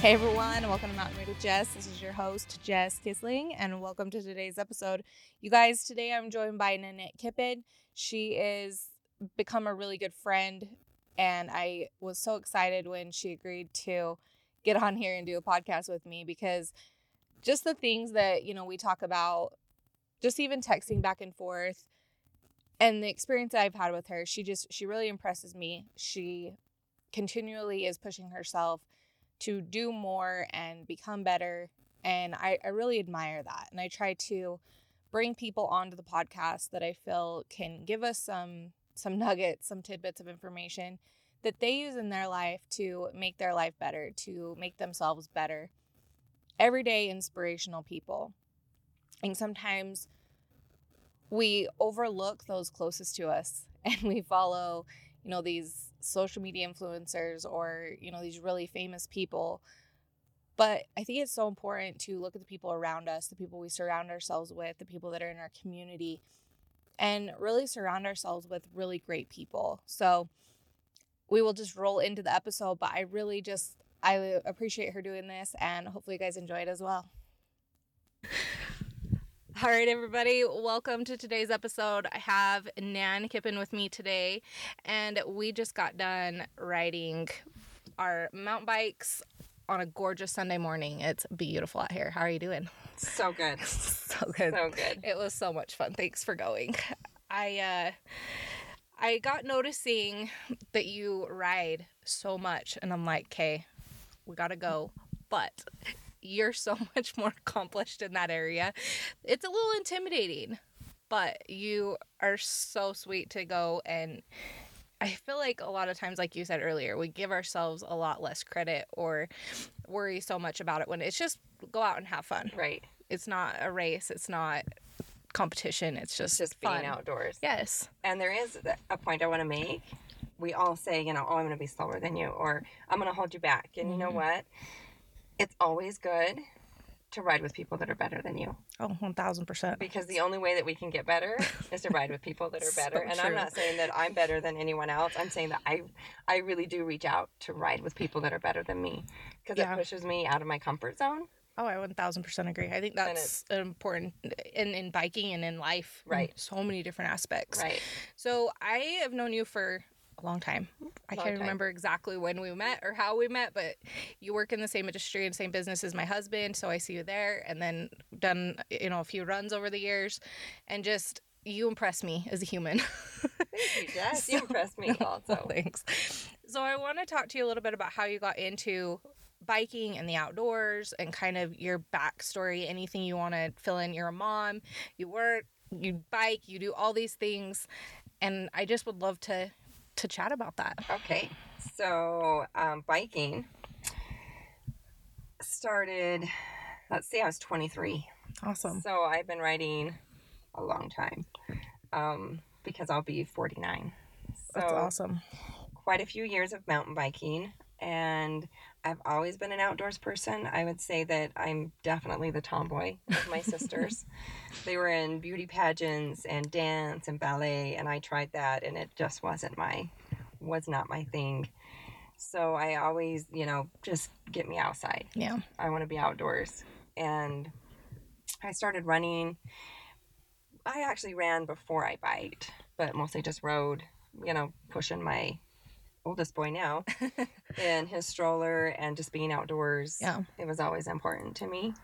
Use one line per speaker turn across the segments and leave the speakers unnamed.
Hey everyone, welcome to Mountain Read with Jess. This is your host, Jess Kisling, and welcome to today's episode. You guys, today I'm joined by Nanette Kippen. She is become a really good friend, and I was so excited when she agreed to get on here and do a podcast with me because just the things that, you know, we talk about, just even texting back and forth, and the experience that I've had with her, she just she really impresses me. She continually is pushing herself to do more and become better. And I, I really admire that. And I try to bring people onto the podcast that I feel can give us some some nuggets, some tidbits of information that they use in their life to make their life better, to make themselves better. Everyday inspirational people. And sometimes we overlook those closest to us and we follow, you know, these social media influencers or, you know, these really famous people. But I think it's so important to look at the people around us, the people we surround ourselves with, the people that are in our community, and really surround ourselves with really great people. So we will just roll into the episode, but I really just I appreciate her doing this and hopefully you guys enjoy it as well. All right, everybody, welcome to today's episode. I have Nan Kippen with me today, and we just got done riding our mountain bikes on a gorgeous Sunday morning. It's beautiful out here. How are you doing?
So good.
so good.
So good.
It was so much fun. Thanks for going. I uh I got noticing that you ride so much and I'm like, "Okay, we got to go." But you're so much more accomplished in that area. It's a little intimidating, but you are so sweet to go and I feel like a lot of times, like you said earlier, we give ourselves a lot less credit or worry so much about it when it's just go out and have fun.
Right.
It's not a race. It's not competition. It's just
It's just
fun.
being outdoors.
Yes.
And there is a point I want to make. We all say, you know, oh, I'm going to be slower than you, or I'm going to hold you back. And you know
Mhm.
what? It's always good to ride with people that are better than you
Oh, Oh, one thousand percent.
because the only way that we can get better is to ride with people that are
So
better. and I'm not saying that I'm better than anyone else. I'm saying that I I really do reach out to ride with people that are better than me because
Yeah.
it pushes me out of my comfort zone.
Oh, I one thousand percent agree. I think that's important in in biking and in life. in
Right.
so many different aspects.
Right.
So I have known you for a long time. I can't
time.
remember exactly when we met or how we met, but you work in the same industry and same business as my husband, so I see you there and then done you know a few runs over the years and just you impress me as a human.
Thank you, Jess. You
So-
impressed me also.
Thanks. So I want to talk to you a little bit about how you got into biking and the outdoors and kind of your backstory, anything you want to fill in. You're a mom, you work, you bike, you do all these things. And I just would love to to chat about that.
Okay, so um, biking started. Let's see, I was 23.
Awesome.
So I've been riding a long time um, because I'll be 49. So
That's awesome.
quite a few years of mountain biking, and I've always been an outdoors person. I would say that I'm definitely the tomboy of my sisters. they were in beauty pageants and dance and ballet, and I tried that, and it just wasn't my was not my thing. So I always, you know, just get me outside.
Yeah.
I want to be outdoors. And I started running. I actually ran before I biked, but mostly just rode, you know, pushing my oldest boy now in his stroller and just being outdoors.
Yeah.
It was always important to me.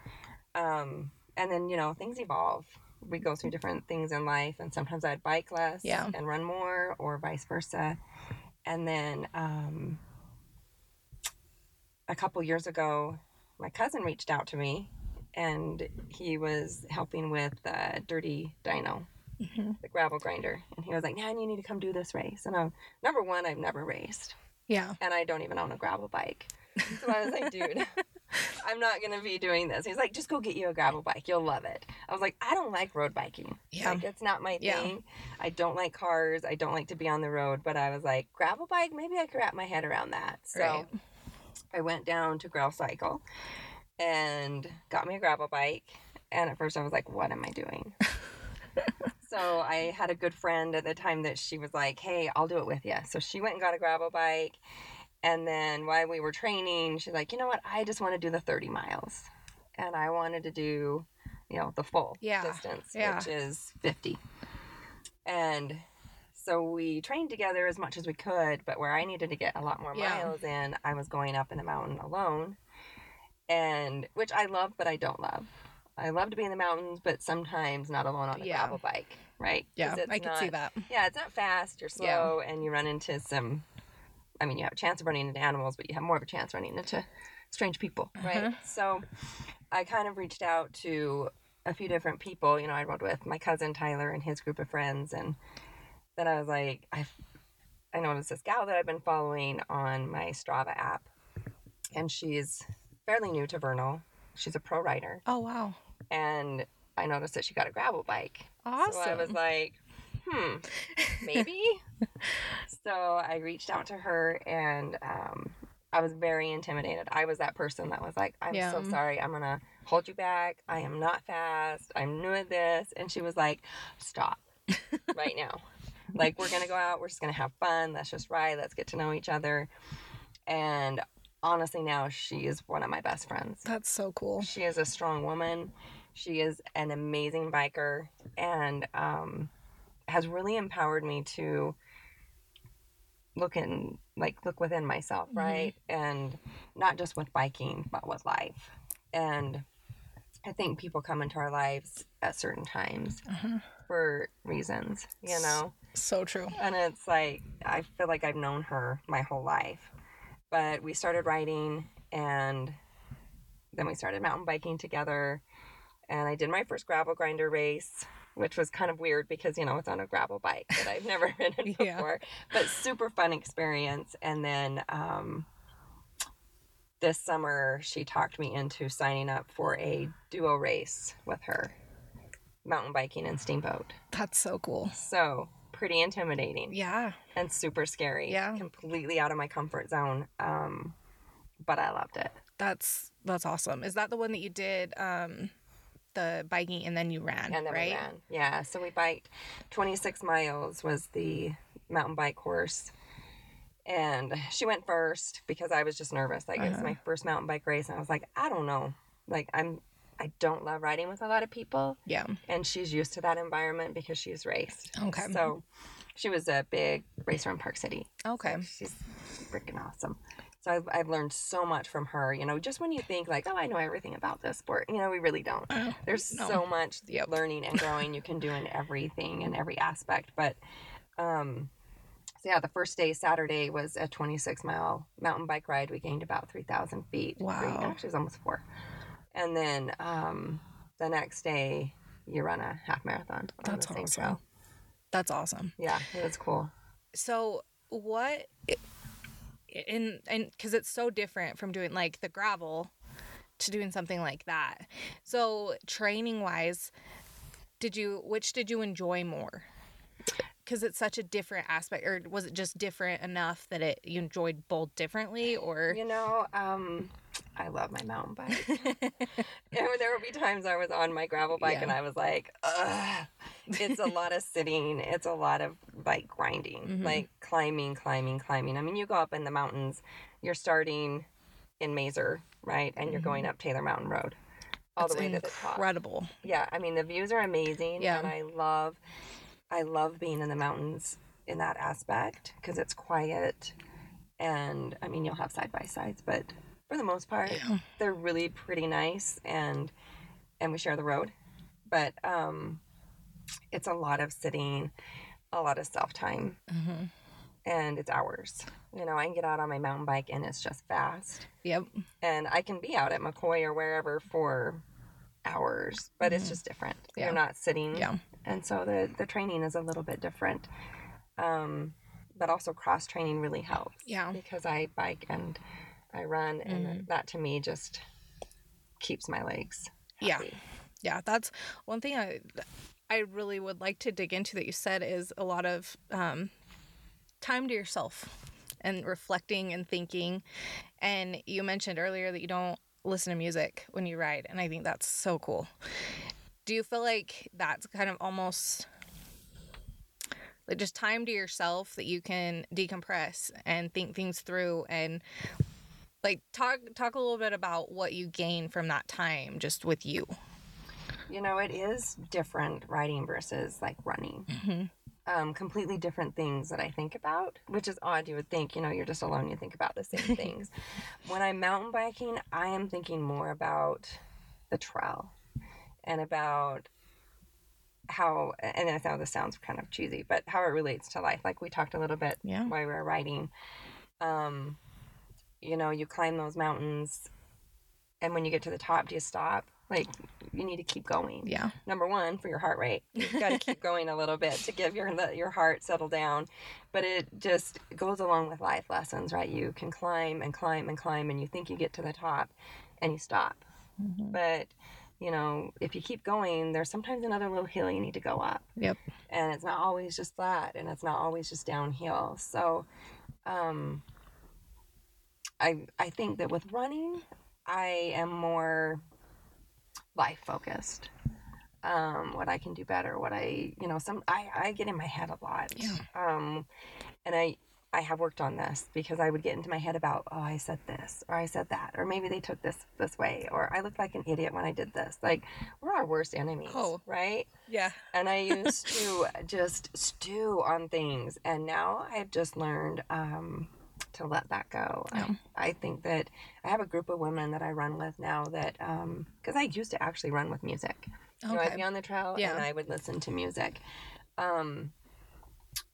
Um, and then, you know, things evolve. We go through different things in life, and sometimes I'd bike less
Yeah.
and run more, or vice versa. And then um, a couple years ago, my cousin reached out to me, and he was helping with uh, Dirty Dino,
Mhm.
the gravel grinder. And he was like, "Nan, you need to come do this race." And I'm number one, I've never raced,
Yeah.
and I don't even own a gravel bike. So I was like, "Dude, I'm not gonna be doing this." He's like, "Just go get you a gravel bike. You'll love it." I was like, "I don't like road biking.
Yeah.
Like, it's not my
Yeah.
thing. I don't like cars. I don't like to be on the road." But I was like, "Gravel bike? Maybe I could wrap my head around that." So.
Right.
I went down to Grail Cycle and got me a gravel bike. And at first I was like, what am I doing? so I had a good friend at the time that she was like, hey, I'll do it with you. So she went and got a gravel bike. And then while we were training, she's like, you know what? I just want to do the 30 miles. And I wanted to do, you know, the full
Yeah,
distance,
yeah.
which is 50. And so we trained together as much as we could, but where I needed to get a lot more
Yeah.
miles in, I was going up in the mountain alone. And which I love, but I don't love. I love to be in the mountains, but sometimes not alone on a
Yeah.
gravel bike, right?
Yeah,
it's
I can see that.
yeah, it's not fast. You're
Yeah.
slow, and you run into some. I mean, you have a chance of running into animals, but you have more of a chance running into strange people, right?
Uh-huh.
So, I kind of reached out to a few different people. You know, I rode with my cousin Tyler and his group of friends, and then I was like, I, I noticed this gal that I've been following on my Strava app, and she's fairly new to Vernal. She's a pro rider,
Oh wow.
and I noticed that she got a gravel bike.
Awesome.
So I was like, hmm, maybe. so I reached out to her and um, I was very intimidated. I was that person that was like, I'm so sorry. I'm going to hold you back. I am not fast. I'm new at this. And she was like, stop right now. Like, we're going to go out. We're just going to have fun. Let's just ride. Let's get to know each other. And honestly, now she is one of my best friends.
That's so cool.
She is a strong woman. She is an amazing biker and um, has really empowered me to look in, like, look within myself,
Mhm.
right? And not just with biking, but with life. And I think people come into our lives at certain times
Uh-huh.
for reasons, you know?
So true.
And it's like, I feel like I've known her my whole life. But we started riding and then we started mountain biking together. And I did my first gravel grinder race, which was kind of weird because, you know, it's on a gravel bike that I've never ridden
Yeah.
before. But super fun experience. And then um, this summer, she talked me into signing up for a duo race with her mountain biking and steamboat.
That's so cool.
So pretty intimidating
Yeah.
and super scary.
Yeah.
Completely out of my comfort zone. Um, but I loved it.
That's that's awesome. Is that the one that you did um the biking and then you ran,
And then
right?
we ran. Yeah. So we biked 26 miles was the mountain bike course. And she went first because I was just nervous. Like it was
Uh-huh.
my first mountain bike race. And I was like, I don't know. Like I'm I don't love riding with a lot of people.
Yeah.
And she's used to that environment because she's raced.
Okay.
So she was a big racer in Park City.
Okay.
So she's freaking awesome. So I've, I've learned so much from her. You know, just when you think like, oh, I know everything about this sport, you know, we really don't.
Oh,
There's
no.
so much
Yep.
learning and growing you can do in everything and every aspect. But, um, so yeah, the first day, Saturday, was a 26 mile mountain bike ride. We gained about 3,000 feet. Three-
Wow.
actually, it was almost four. And then um, the next day, you run a half marathon
That's awesome.
trail.
That's awesome.
Yeah, it was cool.
So what in and because it's so different from doing like the gravel to doing something like that. So training wise, did you which did you enjoy more? Because it's such a different aspect, or was it just different enough that it you enjoyed both differently, or
You know, um, I love my mountain bike. and there will be times I was on my gravel bike
Yeah.
and I was like, Ugh. it's a lot of sitting. It's a lot of like grinding,
Mhm.
like climbing, climbing, climbing. I mean, you go up in the mountains, you're starting in Maeser, right? And you're going up Taylor Mountain Road all
it's
the way to the top.
incredible?
Yeah, I mean, the views are amazing.
Yeah.
And I love, I love being in the mountains in that aspect because it's quiet. And I mean, you'll have side by sides, but for the most part,
Yeah.
they're really pretty nice and and we share the road but um it's a lot of sitting a lot of self time
hmm
and it's hours you know i can get out on my mountain bike and it's just fast
Yep.
and i can be out at mccoy or wherever for hours but it's
Mhm.
just different
Yeah.
you're not sitting
Yeah.
and so the the training is a little bit different um but also cross training really helps
Yeah.
because I bike and I run, and
Mhm.
that to me just keeps my legs.
Yeah. Yeah, that's one thing I I really would like to dig into that you said is a lot of um, time to yourself and reflecting and thinking. And you mentioned earlier that you don't listen to music when you ride, and I think that's so cool. Do you feel like that's kind of almost like just time to yourself that you can decompress and think things through and like talk talk a little bit about what you gain from that time just with you
You know, it is different riding versus like running.
mm-hmm.
Um, completely different things that I think about, which is odd. You would think, you know, you're just alone, you think about the same things. when I'm mountain biking, I am thinking more about the trail and about how, and I know this sounds kind of cheesy, but how it relates to life. Like we talked a little bit
yeah
while we were riding. Um, you know, you climb those mountains, and when you get to the top, do you stop? Like, you need to keep going.
yeah
Number one, for your heart rate, you've got to keep going a little bit to give your let your heart settle down. But it just goes along with life lessons, right? You can climb and climb and climb, and you think you get to the top, and you stop.
Mhm.
But you know, if you keep going, there's sometimes another little hill you need to go up
yep
and it's not always just flat and it's not always just downhill so um i i think that with running i am more life focused um what i can do better what i you know some i i get in my head a lot
Yeah.
um and i I have worked on this because I would get into my head about, oh, I said this, or I said that, or maybe they took this this way, or I looked like an idiot when I did this. Like, we're our worst enemies,
Oh.
right?
yeah
and I used to just stew on things, and now I've just learned um, to let that go.
Yeah.
I, I think that I have a group of women that I run with now that because I used to actually run with music. You know, I'd be on the trail
Yeah.
and I would listen to music. Um,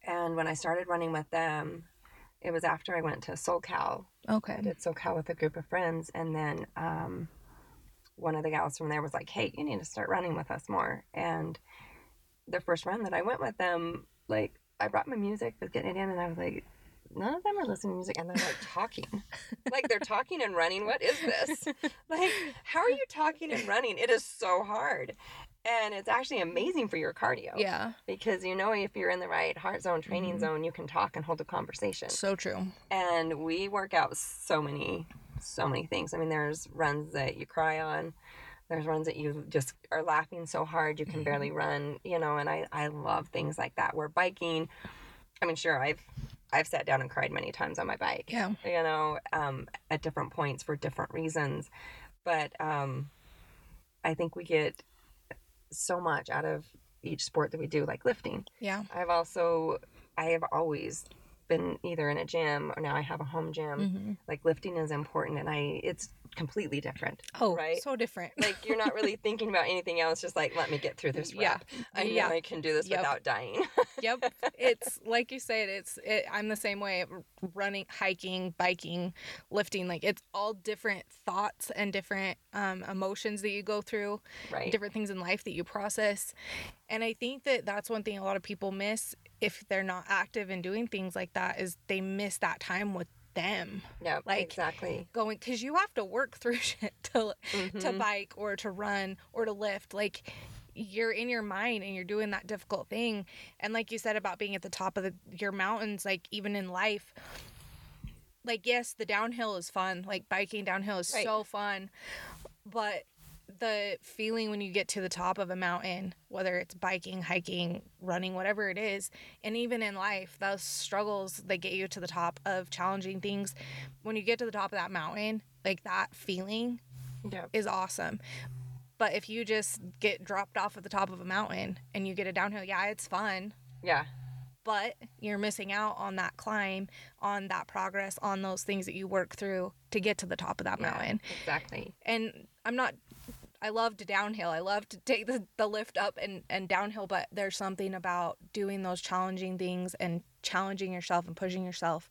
and when I started running with them, it was after I went to SoCal I
okay
did SoCal with a group of friends, and then um, one of the gals from there was like, "Hey, you need to start running with us more." And the first run that I went with them, like I brought my music, was getting it in, and I was like, "None of them are listening to music, and they're like talking, like they're talking and running. What is this? Like, how are you talking and running? It is so hard." And it's actually amazing for your cardio
yeah
because you know if you're in the right heart zone, training
Mhm.
zone, you can talk and hold a conversation
so true
and we work out so many so many things i mean there's runs that you cry on there's runs that you just are laughing so hard you can barely run you know and i i love things like that where biking i mean sure i've i've sat down and cried many times on my bike
yeah.
you know um at different points for different reasons. But um i think we get so much out of each sport that we do like lifting.
Yeah.
I've also, I have always been either in a gym or now I have a home gym.
Mhm.
Like lifting is important and I, it's completely different.
oh
Right?
so different
Like you're not really thinking about anything else, just like, let me get through this
Yeah.
rep. I know
Yeah.
I can do this
Yep.
without dying.
yep it's like you said it's it, i'm the same way running hiking biking lifting like it's all different thoughts and different um, emotions that you go through
right.
different things in life that you process and i think that that's one thing a lot of people miss if they're not active in doing things like that is they miss that time with them
Yeah,
like,
exactly.
going because you have to work through shit to to
Mhm.
bike or to run or to lift like you're in your mind and you're doing that difficult thing and like you said about being at the top of the, your mountains like even in life like yes the downhill is fun like biking downhill is
Right.
so fun but the feeling when you get to the top of a mountain whether it's biking hiking running whatever it is and even in life those struggles that get you to the top of challenging things when you get to the top of that mountain like that feeling
Yeah.
is awesome. But if you just get dropped off at the top of a mountain and you get a downhill, yeah, it's fun,
Yeah.
but you're missing out on that climb, on that progress, on those things that you work through to get to the top of that
Yeah.
mountain.
Exactly.
And I'm not I love to downhill. I love to take the, the lift up and, and downhill, but there's something about doing those challenging things and challenging yourself and pushing yourself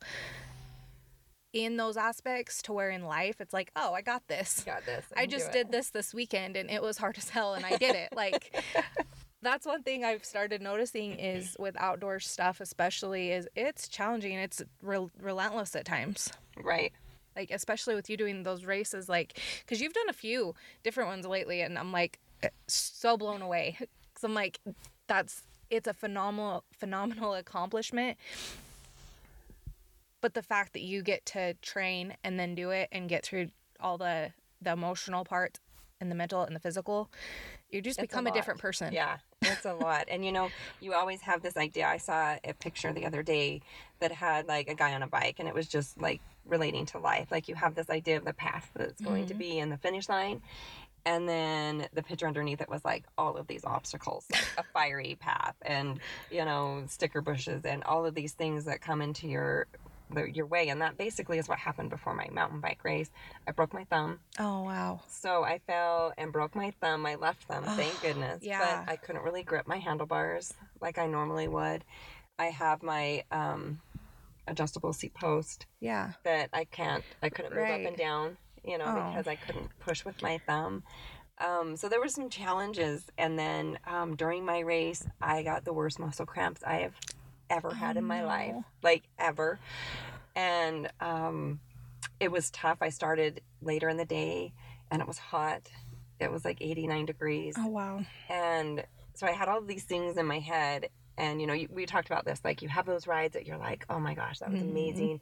in those aspects to where in life it's like, oh, I got this.
Got this.
I just did this this weekend and it was hard as hell and I did it. Like that's one thing I've started noticing is with outdoor stuff especially is it's challenging. It's re- relentless at times.
Right.
Like especially with you doing those races like cuz you've done a few different ones lately and I'm like eh, so blown away cuz I'm like that's it's a phenomenal phenomenal accomplishment. But the fact that you get to train and then do it and get through all the the emotional part and the mental and the physical, you just
It's
become a,
lot.
different person.
Yeah, it's a lot. And you know, you always have this idea. I saw a picture the other day that had like a guy on a bike and it was just like relating to life. Like you have this idea of the path that's going to
Mhm.
be in the finish line. And then the picture underneath it was like all of these obstacles, like a fiery path and, you know, sticker bushes and all of these things that come into your your way. And that basically is what happened before my mountain bike race. I broke my thumb.
Oh wow.
So I fell and broke my thumb, my left thumb, thank
Oh,
goodness.
yeah.
But I couldn't really grip my handlebars like I normally would. I have my um, adjustable seat post
Yeah.
that I can't, I couldn't move
Right.
up and down, you know,
Oh.
because I couldn't push with my thumb. Um, so there were some challenges. And then um, during my race, I got the worst muscle cramps I have ever had
Oh,
in my life, like ever. And um, it was tough. I started later in the day and it was hot. It was like 89 degrees.
Oh wow.
And so I had all these things in my head. And, you know, you, we talked about this. Like, you have those rides that you're like, oh my gosh, that was
Mhm.
amazing.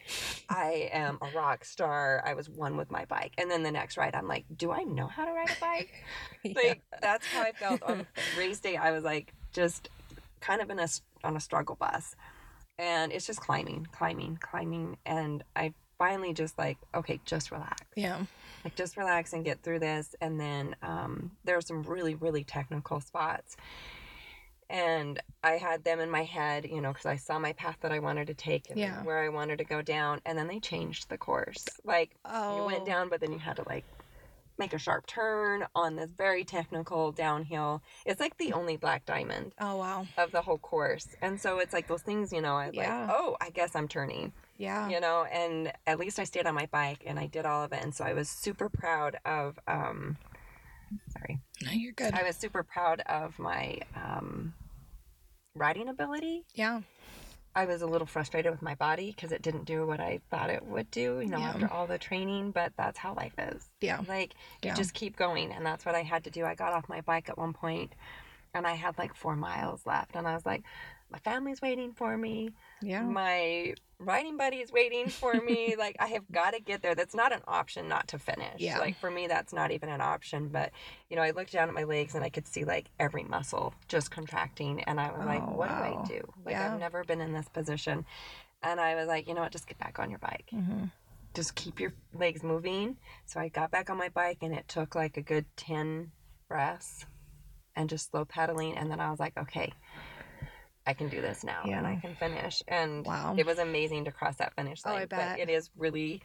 I am a rock star. I was one with my bike. And then the next ride, I'm like, do I know how to ride a bike? Like, that's how I felt on race day. I was like, just kind of in a, on a struggle bus. And it's just climbing, climbing, climbing. And I finally just like, okay, just relax
yeah.
like just relax and get through this and then um, there are some really really technical spots and i had them in my head you know because i saw my path that i wanted to take and
Yeah.
where i wanted to go down and then they changed the course like
Oh.
you went down but then you had to like make a sharp turn on this very technical downhill it's like the only black diamond
Oh wow.
of the whole course and so it's like those things you know i
Yeah.
like oh i guess i'm turning
Yeah.
you know and at least i stayed on my bike and i did all of it and so i was super proud of um sorry
No, you're good.
i was super proud of my um riding ability
yeah.
I was a little frustrated with my body because it didn't do what i thought it would do you know
Yeah.
after all the training but that's how life is
Yeah.
like you just keep going and that's what i had to do i got off my bike at one point and i had like four miles left and i was like my family's waiting for me
Yeah.
my riding buddy is waiting for me. like I have got to get there. That's not an option not to finish.
Yeah.
Like for me, that's not even an option. But you know, I looked down at my legs and I could see like every muscle just contracting, and I was like,
Oh,
what do. I do? Like
Yeah.
I've never been in this position, and I was like, you know what? Just get back on your bike.
Mm-hmm.
Just keep your legs moving. So I got back on my bike, and it took like a good ten breaths, and just slow pedaling, and then I was like, okay. I can do this now and I can finish. And
Wow.
it was amazing to cross that finish line. Oh.
I bet.
But it is really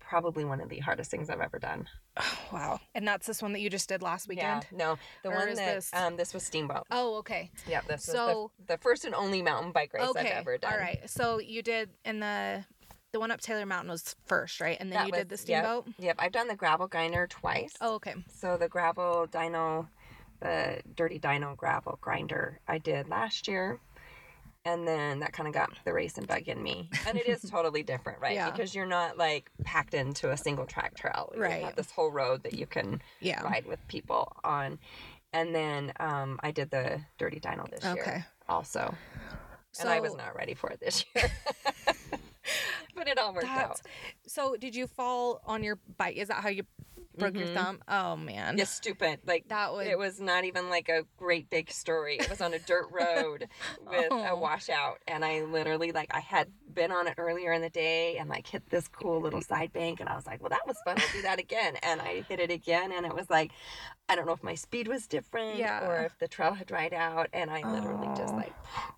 probably one of the hardest things I've ever done.
Oh, wow. And that's this one that you just did last weekend.
Yeah. No, the
Or
one
is
that
this-
um this was Steamboat.
Oh, okay.
Yeah, this
So-
was the, the first and only mountain bike race
okay.
I've ever done.
All right. So you did in the the one up Taylor Mountain was first, right? And then
That
you did the
was- yep.
steamboat.
Yep, I've done the gravel grinder twice.
Oh, okay.
So the gravel Dino, the dirty Dino gravel grinder I did last year. And then that kind of got the racing bug in me. And it is totally different, right?
Yeah.
Because you're not like packed into a single track trail. You
Right.
have this whole road that you can
Yeah.
ride with people on. And then um, I did the dirty Dino this
Okay.
year also. and I was not ready for it this year. but it all worked out.
So. Did you fall on your bike? Is that how you broke your
Mhm.
thumb? Oh man.
It's stupid. Like
That would.
It was not even like a great big story. It was on a dirt road with
Oh.
a washout. And I literally, like, I had been on it earlier in the day and, like, hit this cool little side bank. And I was like, well, that was fun. I'll do that again. And I hit it again. And it was like, I don't know if my speed was different
Yeah.
or if the trail had dried out. And I literally just,
Oh.
like,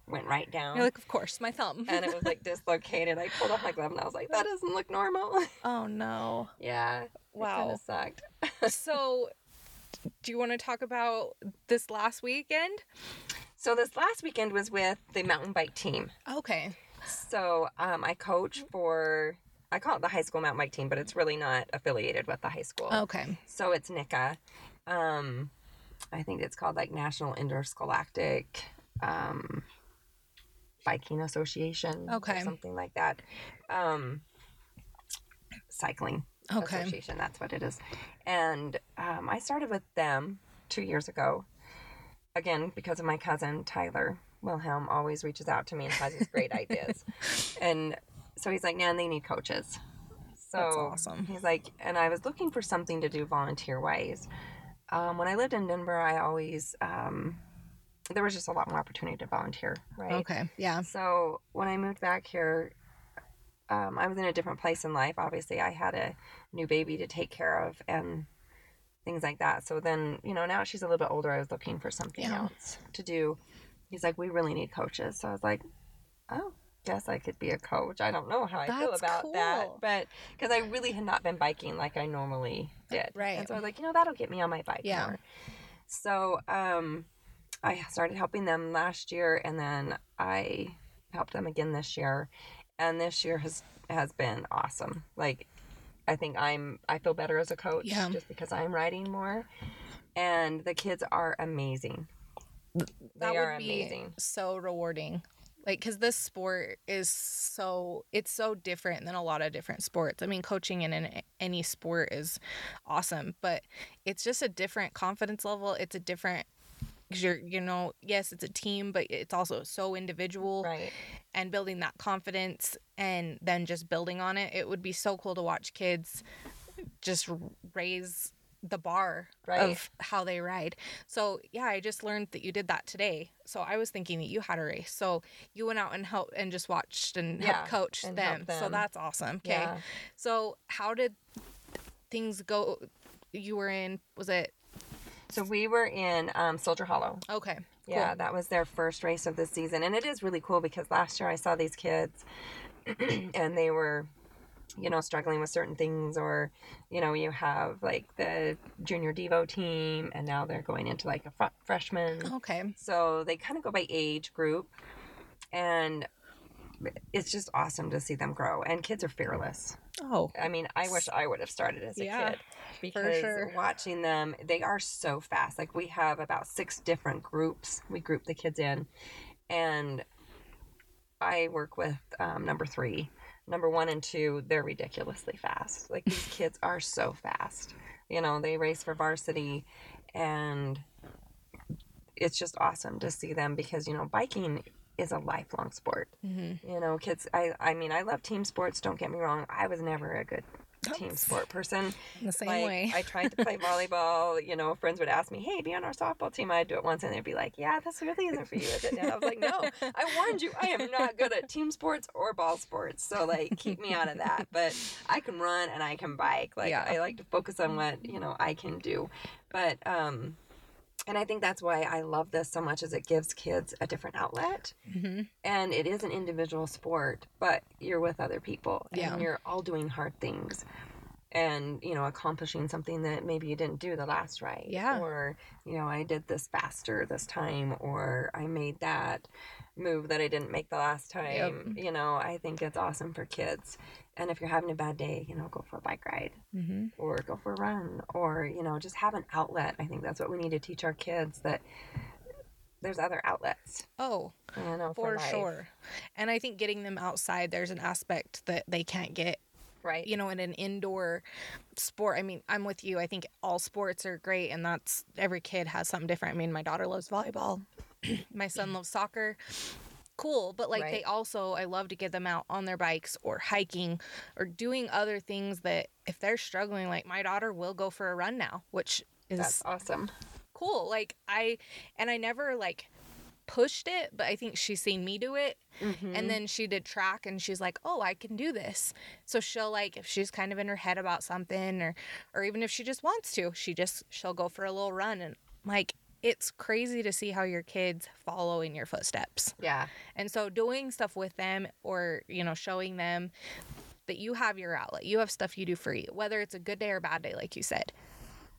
went right down.
You're like, of course, my thumb.
and it was like dislocated. I pulled off my glove and I was like, that doesn't look normal.
oh no.
yeah.
Wow.
kind of sucked.
so, do you want to talk about this last weekend?
So this last weekend was with the mountain bike team.
Okay.
So um, I coach for, I call it the high school mountain bike team, but it's really not affiliated with the high school.
Okay.
So it's NICA. Um, I think it's called like National Interscholastic um, Biking Association.
Okay.
Or something like that. Um, cycling
Okay.
Association, that's what it is. And um, I started with them two years ago. Again, because of my cousin Tyler Wilhelm always reaches out to me and has these great ideas. And so he's like, Nan, they need coaches. So
That's awesome.
he's like, and I was looking for something to do volunteer wise. um, when I lived in Denver, I always um, there was just a lot more opportunity to volunteer, right?
Okay. Yeah.
So when I moved back here, um, I was in a different place in life. Obviously, I had a new baby to take care of and things like that. So then, you know, now she's a little bit older. I was looking for something
Yeah.
else to do. He's like, we really need coaches. So I was like, oh, guess I could be a coach. I don't know how I feel
That's
about that, but because I really had not been biking like I normally did.
Right.
And so I was like, you know, that'll get me on my bike
Yeah.
more. So um, I started helping them last year, and then I helped them again this year, and this year has has been awesome. Like, I think I'm I feel better as a coach
Yeah.
just because I'm riding more, and the kids are amazing. They
that
are amazing.
so rewarding like because this sport is so it's so different than a lot of different sports i mean coaching in an, any sport is awesome but it's just a different confidence level it's a different because you're you know yes it's a team but it's also so individual
Right.
and building that confidence and then just building on it it would be so cool to watch kids just raise the bar
Right.
of how they ride so yeah i just learned that you did that today so i was thinking that you had a race so you went out and helped and just watched and
Yeah,
helped coach
and
them.
helped
so that's awesome okay
Yeah.
so how did things go you were in was it
So we were in um, Soldier Hollow.
okay
Yeah, that was their first race of the season. And it is really cool because last year I saw these kids and they were, you know, struggling with certain things, or, you know, you have like the junior Devo team and now they're going into like a fr- freshman.
okay
So they kind of go by age group. And it's just awesome to see them grow. And kids are fearless.
oh
I mean, I wish I would have started as a
Yeah,
kid because
sure.
watching them, they are so fast. Like we have about six different groups. We group the kids in, and I work with um, number three. Number one and two, they're ridiculously fast. Like these kids are so fast. You know, they race for varsity, and it's just awesome to see them because you know biking is a lifelong sport.
mm-hmm.
You know, kids. I I mean, I love team sports. Don't get me wrong. I was never a good team sport person.
the same
like,
way
I tried to play volleyball. You know, friends would ask me, "Hey, be on our softball team." I'd do it once, and they'd be like, "Yeah, this really isn't for you, is it?" And I was like, "No, I warned you. I am not good at team sports or ball sports. So like, keep me out of that. But I can run and I can bike. Like,
Yeah.
I like to focus on what you know I can do. But um, and I think that's why I love this so much, is it gives kids a different outlet
mm-hmm.
and it is an individual sport but you're with other people and
Yeah.
you're all doing hard things and you know accomplishing something that maybe you didn't do the last ride
Yeah.
or you know i did this faster this time or i made that move that i didn't make the last time you know i think it's awesome for kids and if you're having a bad day you know go for a bike ride
Mm-hmm.
or go for a run or you know just have an outlet. I think that's what we need to teach our kids that there's other outlets
oh
you know
for
life.
sure. And i think getting them outside there's an aspect that they can't get
right.
you know in an indoor sport. I mean i'm with you. I think all sports are great and that's every kid has something different. I mean my daughter loves volleyball. My son loves soccer cool but like they also i love to get them out on their bikes or hiking or doing other things that if they're struggling like my daughter will go for a run now which is
That's awesome.
cool like i and i never like pushed it but i think she's seen me do it
Mm-hmm.
and then she did track and she's like oh i can do this so she'll like if she's kind of in her head about something or or even if she just wants to she just she'll go for a little run and like it's crazy to see how your kids follow in your footsteps
yeah,
and so doing stuff with them or you know showing them that you have your outlet you have stuff you do for you, whether it's a good day or a bad day like you said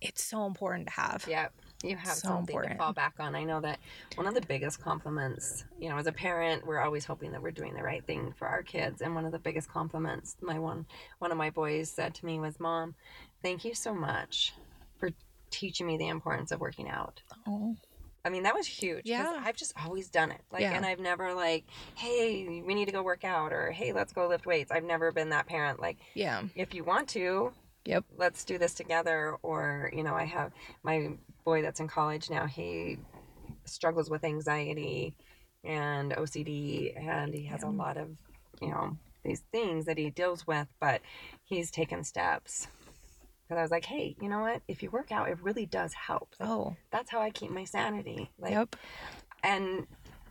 it's so important to have
yeah. You have
So
something
important.
to fall back on. I know that one of the biggest compliments, you know, as a parent, we're always hoping that we're doing the right thing for our kids. And one of the biggest compliments my one one of my boys said to me was, "Mom, thank you so much for teaching me the importance of working out."
oh
I mean, that was huge.
Yeah.
I've just always done it. Like,
Yeah.
and I've never like, hey, we need to go work out, or hey, let's go lift weights. I've never been that parent. Like,
yeah
if you want to,
Yep.
let's do this together. Or, you know, I have my boy that's in college now, he struggles with anxiety and OCD, and he has a lot of, you know, these things that he deals with, but he's taken steps Because I was like, hey, you know what? If you work out, it really does help. Like,
Oh,
That's how I keep my sanity. Like,
yep.
and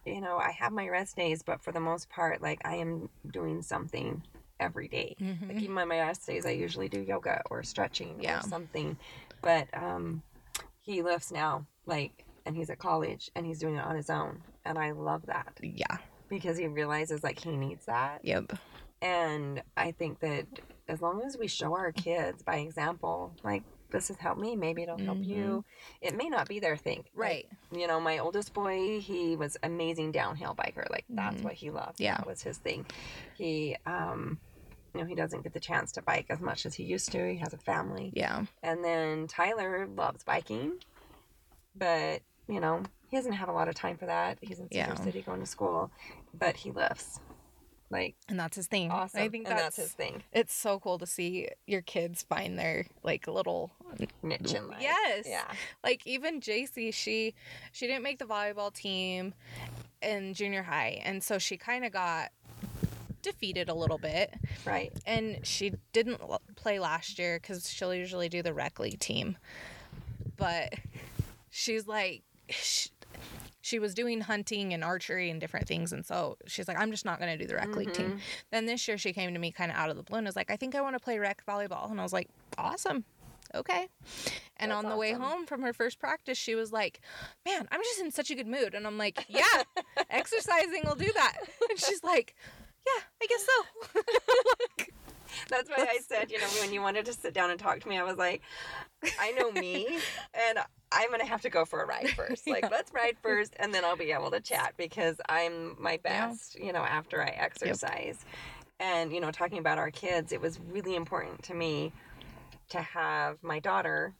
you know, I have my rest days, but for the most part, like I am doing something every day.
Mhm.
Like even on my rest days, I usually do yoga or stretching
Yeah.
or something. But um, he lifts now, like, and he's at college and he's doing it on his own, and I love that
Yeah.
because he realizes like he needs that.
Yep.
And I think that as long as we show our kids by example, like this has helped me, maybe it'll help you. It may not be their thing,
Mm-hmm. Right.
Like, you know, my oldest boy, he was amazing downhill biker. Like that's
Mhm.
what he loved.
Yeah.
that was his thing. He, um, you know, he doesn't get the chance to bike as much as he used to. He has a family,
Yeah.
and then Tyler loves biking, but you know, he doesn't have a lot of time for that. He's in Cedar
Yeah.
City going to school, but he lifts. Like
And that's his thing.
awesome.
I think that's,
that's his thing.
it's so cool to see your kids find their like little
Niche in life.
Yes.
Yeah.
like even JC she she didn't make the volleyball team in junior high and so she kind of got defeated a little bit
Right.
and she didn't l- play last year cuz she'll usually do the rec league team but she's like she, she was doing hunting and archery and different things and so she's like i'm just not going to do the rec league
Mm-hmm.
team then this year she came to me kind of out of the blue and was like i think i want to play rec volleyball. And i was like awesome. Okay. And
That's
on the way home from her first practice she was like man i'm just in such a good mood. And i'm like yeah exercising will do that. And she's like yeah i guess so
That's why I said, you know, when you wanted to sit down and talk to me, I was like, I know me, and I'm gonna have to go for a ride first. Like,
Yeah.
let's ride first, and then I'll be able to chat because I'm my
Yeah.
best, you know, after I exercise. And you know, talking about our kids, it was really important to me to have my daughter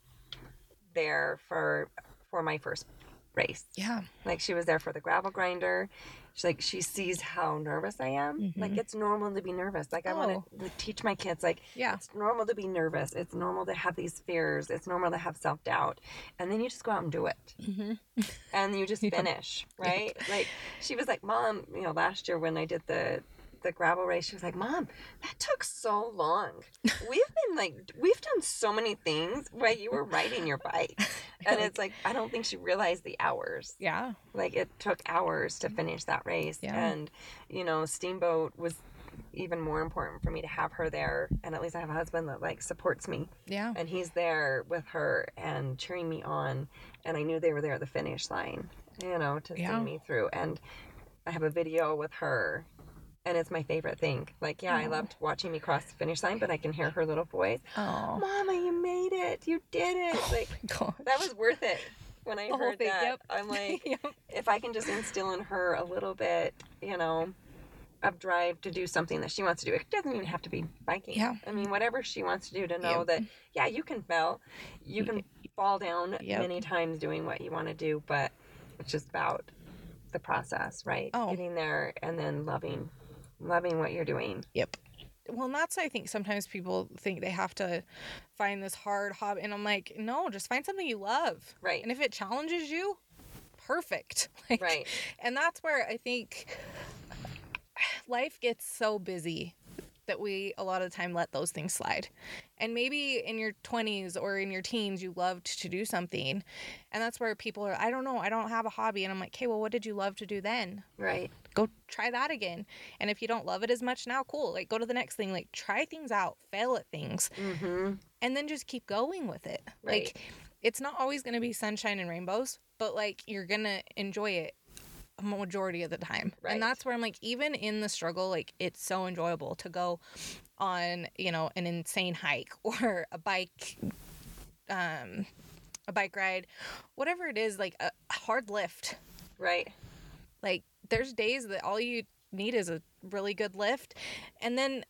there for for my first race.
yeah
Like she was there for the gravel grinder. She's like she sees how nervous I am. Like
Mhm.
it's normal to be nervous. Like I
Oh.
want to teach my kids like
yeah
it's normal to be nervous. It's normal to have these fears. It's normal to have self doubt. And then you just go out and do it.
hmm
And you just finish, right? Like she was like, Mom, you know, last year when I did the the gravel race, she was like, Mom, that took so long. We've been like we've done so many things while you were riding your bike. And it's like I don't think she realized the hours
yeah
like it took hours to finish that race
Yeah.
and you know steamboat was even more important for me to have her there and at least i have a husband that like supports me
yeah
and he's there with her and cheering me on and i knew they were there at the finish line you know to
Yeah.
see me through and i have a video with her and it's my favorite thing like yeah i loved watching me cross the finish line but i can hear her little voice
oh
mama you made it you did it like
God.
that was worth it when i
The
heard
thing,
that
yep.
i'm like
Yep.
if I can just instill in her a little bit, you know, of drive to do something that she wants to do. It doesn't even have to be biking.
Yeah.
I mean, whatever she wants to do to know
Yep.
that, yeah, you can fail. You can fall down
Yep.
many times doing what you want to do, but it's just about the process, right?
Oh.
Getting there and then loving loving what you're doing.
Yep. Well, and that's I think sometimes people think they have to find this hard hobby, and I'm like, no, just find something you love,
Right.
and if it challenges you, perfect. Like,
Right.
And that's where I think life gets so busy that we a lot of the time let those things slide. And maybe in your 20s or in your teens you loved to do something. And that's where people are I don't know, I don't have a hobby and I'm like, "Okay, well what did you love to do then?"
Right.
go try that again. And if you don't love it as much now, cool. Like go to the next thing. Like try things out, fail at things,
Mm-hmm.
and then just keep going with it.
Right.
Like it's not always going to be sunshine and rainbows, but like you're going to enjoy it a majority of the time.
Right.
And that's where I'm like even in the struggle like it's so enjoyable to go on, you know, an insane hike or a bike um a bike ride, whatever it is, like a a hard lift.
Right.
Like there's days that all you need is a really good lift and then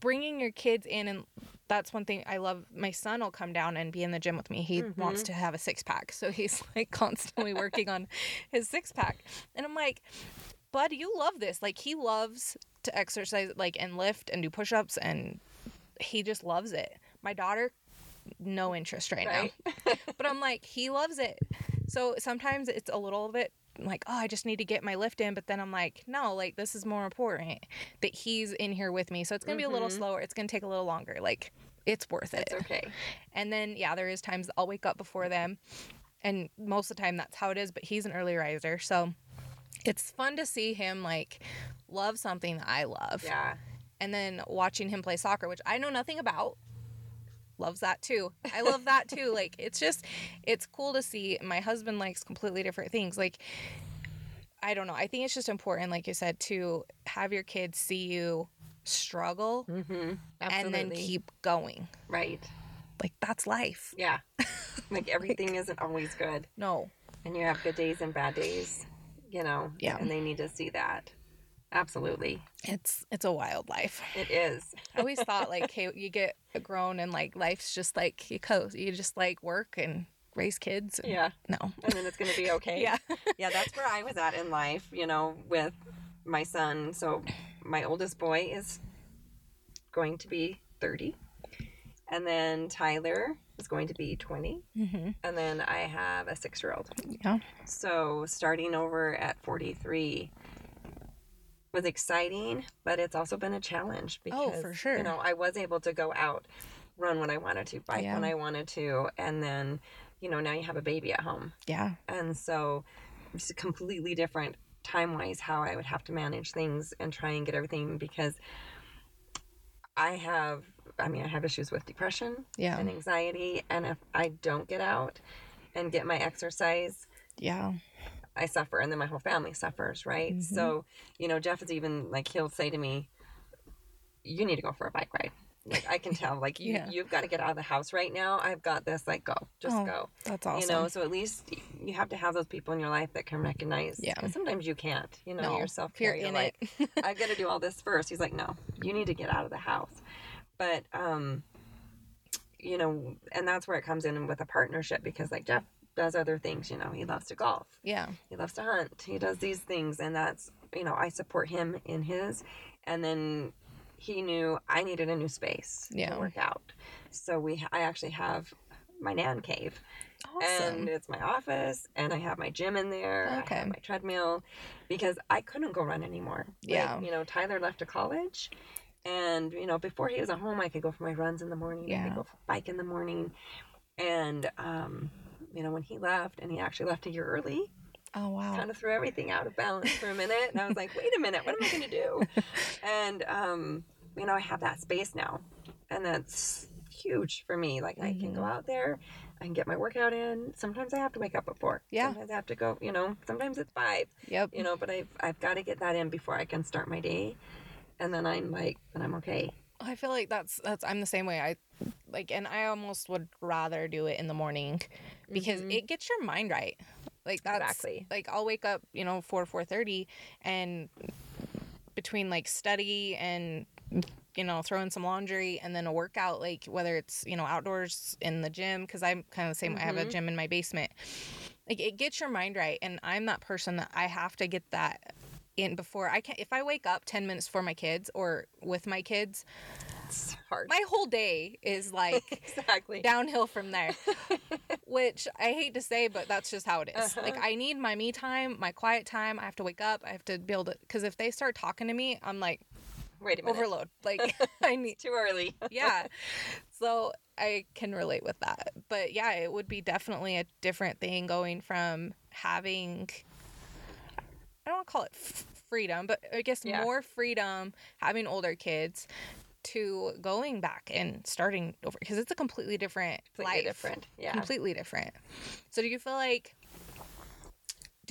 bringing your kids in and that's one thing I love. My son will come down and be in the gym with me. He wants to have a six pack. So he's like constantly working on his six pack. And I'm like, bud, you love this. Like he loves to exercise like and lift and do push-ups and he just loves it. My daughter no interest right, now. But I'm like, he loves it. So sometimes it's a little bit like, oh, I just need to get my lift in. But then I'm like, no, like this is more important that he's in here with me. So it's gonna be a little
Mhm.
slower. It's gonna take a little longer. Like it's worth it.
It's okay.
And then yeah, there is times I'll wake up before them, and most of the time that's how it is. But he's an early riser, so it's fun to see him like love something that I love,
Yeah.
and then watching him play soccer, which I know nothing about. Loves that too. I love that too. Like it's just, it's cool to see. My husband likes completely different things. Like I don't know. I think it's just important, like you said, to have your kids see you struggle
Mm-hmm.
and then keep going.
right.
Like that's life.
Yeah. like everything isn't always good,
No.
and you have good days and bad days. You know.
Yeah.
And they need to see that. Absolutely,
It's it's a wild life.
it is.
I always thought like, hey, you get grown and like life's just like you coast. You just like work and raise kids. And,
Yeah.
No.
And then it's gonna be okay.
Yeah.
yeah, that's where I was at in life, you know, with my son. So my oldest boy is going to be 30. And then Tyler is going to be 20.
Mm-hmm.
And then I have a six year old.
Yeah.
So starting over at 43 was exciting, but it's also been a challenge
Oh,
because,
for sure.
you know, I was able to go out, run when I wanted to, bike
Yeah.
when I wanted to. And then, you know, now you have a baby at home
Yeah.
and so it's completely different time wise how I would have to manage things and try and get everything because I have I mean I have issues with depression
Yeah.
and anxiety and if I don't get out and get my exercise
Yeah.
I suffer and then my whole family suffers right
Mhm.
so you know Jeff is even like he'll say to me you need to go for a bike ride like I can tell like you
Yeah.
you've got to get out of the house right now I've got this like go just
Oh,
go
That's awesome.
you know so at least you have to have those people in your life that can recognize
Yeah.
sometimes you can't you know
no.
yourself
you're
you're
in
like
it.
i gotta do all this first he's like no you need to get out of the house but um you know and that's where it comes in with a partnership because like jeff does other things you know he loves to golf
yeah.
he loves to hunt he does these things and that's you know i support him in his and then he knew i needed a new space
Yeah.
to work out so we i actually have my nan cave
Awesome.
and it's my office and i have my gym in there i
Okay.
have my treadmill because i couldn't go run anymore Like,
Yeah.
you know tyler left to college and you know before he was at home i could go for my runs in the morning i could go for bike in the morning and um you know when he left and he actually left a year early
oh wow.
kind of threw everything out of balance for a minute and i was like wait a minute what am i going to do and um you know i have that space now and that's huge for me like i can go
Mhm.
out there i can get my workout in sometimes i have to wake up at four
Yeah.
sometimes i have to go you know sometimes it's five
Yep.
you know but i've i've got to get that in before i can start my day and then i'm like then i'm okay
I feel like that's that's I'm the same way. I like and I almost would rather do it in the morning because
Mhm.
it gets your mind right. Like that's
Exactly.
like I'll wake up, you know, 4 4:30 and between like study and you know, throw in some laundry and then a workout like whether it's, you know, outdoors in the gym cuz I'm kind of the same I have a
Mhm.
gym in my basement. Like it gets your mind right and I'm that person that I have to get that in before I can if I wake up 10 minutes for my kids or with my kids,
it's hard
my whole day is like
exactly
downhill from there which i hate to say but that's just how it is. like
Uh-huh.
i need my me time my quiet time i have to wake up i have to be able to because if they start talking to me i'm like
wait a minute.
overload like i need
too early.
Yeah. So i can relate with that. But yeah it would be definitely a different thing going from having i don't want to call it f- freedom but i guess
Yeah.
more freedom having older kids to going back and starting over because it's a completely different
completely
life.
different. Yeah.
Completely different. So do you feel like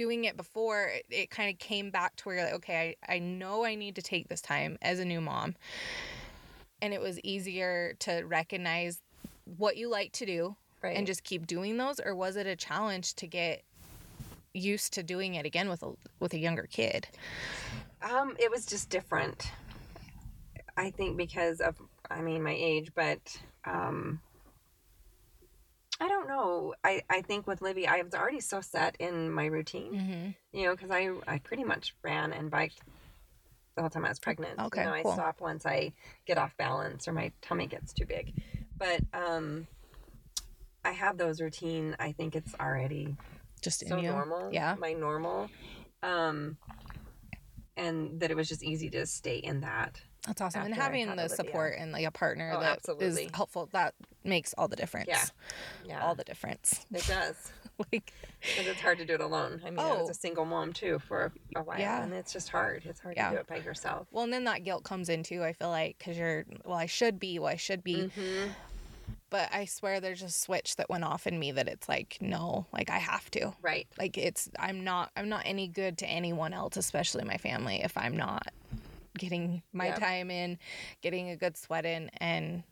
doing it before it, it kind of came back to where you're like okay I, I know i need to take this time as a new mom and it was easier to recognize what you like to do
right
and just keep doing those or was it a challenge to get used to doing it again with a with a younger kid
Um, it was just different. I think because of, I mean, my age, but um, I don't know. I, I think with Libby, I was already so set in my routine,
mm-hmm.
you know, because I, I pretty much ran and biked the whole time I was pregnant.
Okay,
You know,
cool.
I stop once I get off balance or my tummy gets too big. But um, I have those routine. I think it's already
just in
so normal.
yeah
My normal. Um and that it was just easy to stay in that.
That's awesome. And having the support and like a partner
Oh,
that is
absolutely.
helpful, that makes all the difference.
Yeah. Yeah.
All the difference.
it does.
like
Because it's hard to do it alone. I mean, I was
Oh.
a single mom too for a while,
Yeah.
and it's just hard. It's hard
Yeah.
to do it by yourself.
well, and then that guilt comes in too. I feel like because you're, well, I should be, well, I should be,
hmm
but I swear there's a switch that went off in me that it's like, no, like I have to.
Right.
Like it's, I'm not, I'm not any good to anyone else, especially my family, if I'm not getting my
Yep.
time in, getting a good sweat in, and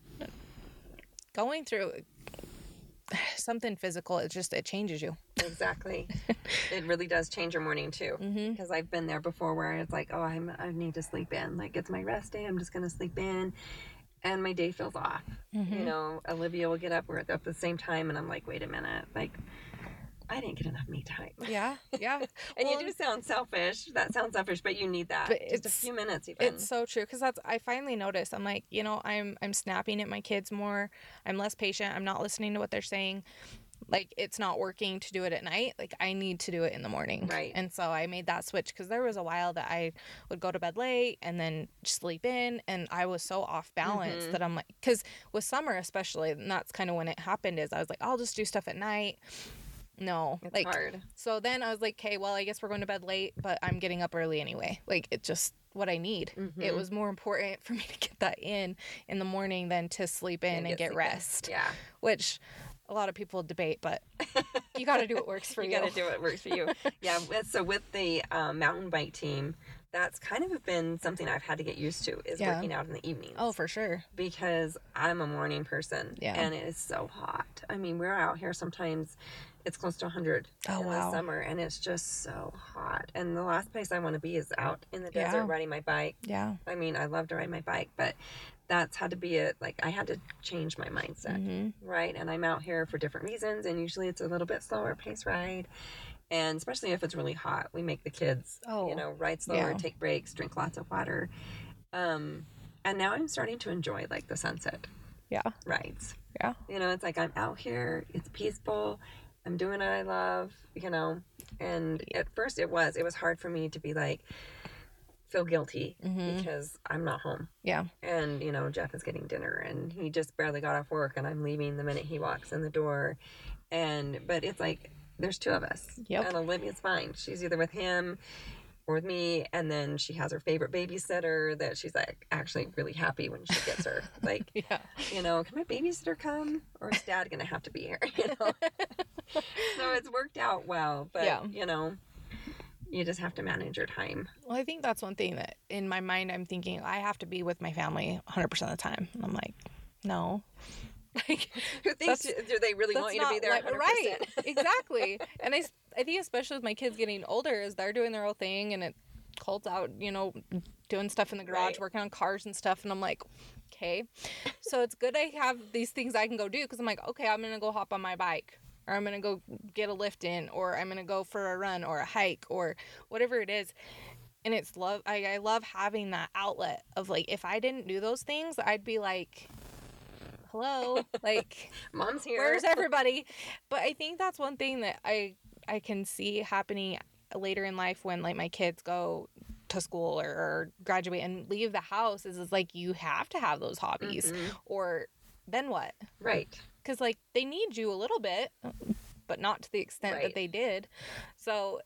going through something physical. It just it changes you.
Exactly. it really does change your morning too.
Mm-hmm.
Because I've been there before where it's like, oh, I'm, I need to sleep in. Like, it's my rest day. I'm just going to sleep in. And my day feels off.
Mm-hmm.
You know, Olivia will get up. We're up at the same time. And I'm like, wait a minute. Like, I didn't get enough me time.
Yeah, yeah.
And
Well,
you do sound selfish. That sounds selfish, but you need that.
But
Just a few minutes, even.
It's so true because that's I finally noticed. I'm like, you know, I'm I'm snapping at my kids more. I'm less patient. I'm not listening to what they're saying. Like it's not working to do it at night. Like I need to do it in the morning.
Right.
And so I made that switch because there was a while that I would go to bed late and then sleep in, and I was so off balance
Mhm.
that I'm like, because with summer especially, and that's kind of when it happened. Is I was like, I'll just do stuff at night. No,
It's
like
hard.
so then I was like, okay, well, I guess we're going to bed late, but I'm getting up early anyway. Like, it just what I need. It
Mhm.
was more important for me to get that in in the morning than to sleep in and, get,
sleep in.
rest,
Yeah.
which a lot of people debate, but you got to do what works for you.
you got to do what works for you. yeah. So with the um, mountain bike team, that's kind of been something I've had to get used to is
Yeah.
working out in the evenings.
Oh, for sure.
because I'm a morning person.
Yeah.
And it is so hot. I mean, we're out here sometimes. It's close to 100
Oh,
in
wow.
the summer, and it's just so hot. And the last place I want to be is out in the desert
Yeah.
riding my bike.
Yeah.
I mean, I love to ride my bike, but that's had to be it. Like, I had to change my mindset,
hmm
right? And I'm out here for different reasons, and usually it's a little bit slower pace ride. And especially if it's really hot, we make the kids,
Oh,
you know, ride slower,
yeah.
take breaks, drink lots of water. Um, and now I'm starting to enjoy like the sunset
Yeah.
rides.
Yeah.
You know, it's like I'm out here, it's peaceful, I'm doing what I love, you know. And at first it was, it was hard for me to be like, feel guilty
hmm
because I'm not home.
Yeah.
And, you know, Jeff is getting dinner and he just barely got off work and I'm leaving the minute he walks in the door. And, but it's like, there's two of us.
Yep.
And Olivia's fine. She's either with him with me. And then she has her favorite babysitter that she's like actually really happy when she gets her. like,
Yeah.
you know, can my babysitter come or is dad to have to be here? You know? so it's worked out well. But,
Yeah.
you know, you just have to manage your time.
Well, I think that's one thing that in my mind I'm thinking I have to be with my family 100% of the time. And I'm like, no. Like,
Who thinks, do they really want you to be there?
like-
100%?
right exactly and I, I think especially with my kids getting older is they're doing their own thing and it Colt's out you know doing stuff in the garage
Right.
working on cars and stuff and i'm like okay so it's good i have these things i can go do because i'm like okay i'm gonna go hop on my bike or i'm gonna go get a lift in or i'm gonna go for a run or a hike or whatever it is and it's love I, I love having that outlet of like if i didn't do those things i'd be like hello like
Mom's here.
where's everybody but i think that's one thing that i i can see happening later in life when like my kids go to school or, or graduate and leave the house is, is like you have to have those hobbies
Mhm.
or then what
Right.
because like they need you a little bit but not to the extent
Right.
that they did so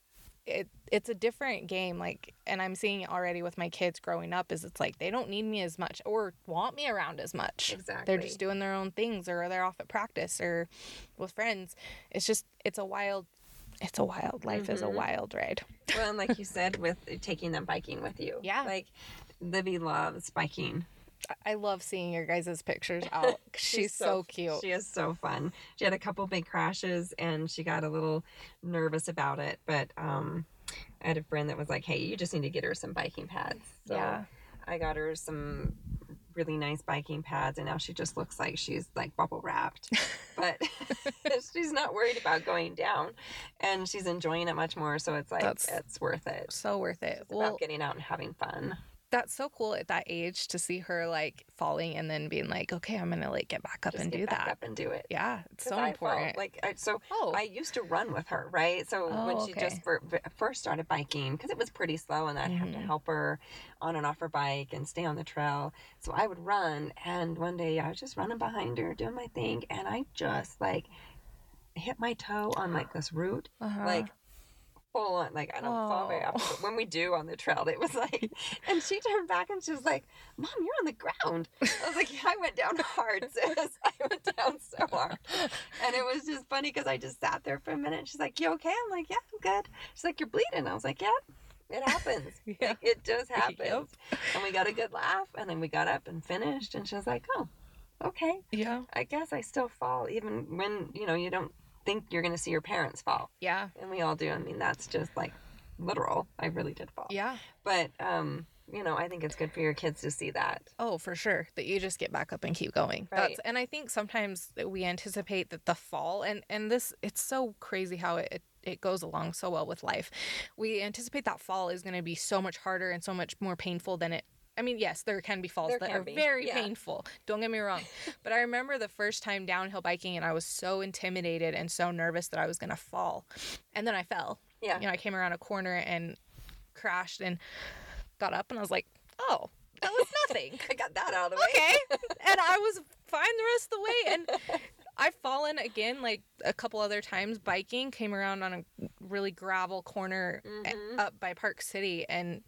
it it's a different game like and i'm seeing it already with my kids growing up is it's like they don't need me as much or want me around as much
Exactly.
they're just doing their own things or they're off at practice or with friends it's just it's a wild it's a wild life is a
Mhm.
wild ride
well, and like you said, with taking them biking with you.
Yeah.
Like Libby loves biking.
I- love seeing your guys' pictures out. she's, so, cute
She is so fun. She had a couple big crashes and she got a little nervous about it, but um, I had a friend that was like, "Hey, you just need to get her some biking pads." So
yeah
I got her some really nice biking pads, and now she just looks like she's like bubble wrapped. but she's not worried about going down, and she's enjoying it much more. So it's like
That's-
it's worth it.
so worth it
It's
well
about getting out and having fun.
That's so cool at that age to see her like falling and then being like, okay, I'm gonna like get back up
Just
and
get
do
back
that.
up and do it.
Yeah, it's so
I
important.
Felt, like I, so
oh,
I used to run with her, right? So when
Oh,
she
okay.
just v- first started biking, because it was pretty slow, and I'd have to
Mhm.
help her on and off her bike and stay on the trail. So I would run, and one day I was just running behind her, doing my thing, and I just like hit my toe on like this root,
uh-huh.
like full on. Like I don't fall very
Oh.
often, but when we do on the trail, it was like, and she turned back and she was like, "Mom, you're on the ground." I was like, "Yeah, I went down hard, sis. I went down so hard." And it was just funny because I just sat there for a minute. She's like, "You okay?" I'm like, "Yeah, I'm good." She's like, "You're bleeding." I was like, "Yeah, it happens.
Yeah.
Like, it just happens."
Yep.
And we got a good laugh, and then we got up and finished. And she was like, "Oh, okay.
yeah,
I guess I still fall, even when you know you don't think you're going to see your parents fall,
yeah,
and we all do. I mean, that's just like literal. I really did fall,
yeah.
but um." You know, I think it's good for your kids to see that.
Oh, for sure. That you just get back up and keep going.
Right.
That's and I think sometimes we anticipate that the fall and and this it's so crazy how it, it it goes along so well with life. We anticipate that fall is going to be so much harder and so much more painful than it I mean, yes, there can be falls
There
that are
be,
very
yeah.
painful. Don't get me wrong. but I remember the first time downhill biking and I was so intimidated and so nervous that I was going to fall. And then I fell.
Yeah.
You know, I came around a corner and crashed and got up and I was like, "Oh, that was nothing."
I got that out of the way.
okay. and I was fine the rest of the way. And I've fallen again, like a couple other times biking, came around on a really gravel corner a-
Mhm.
up by Park City and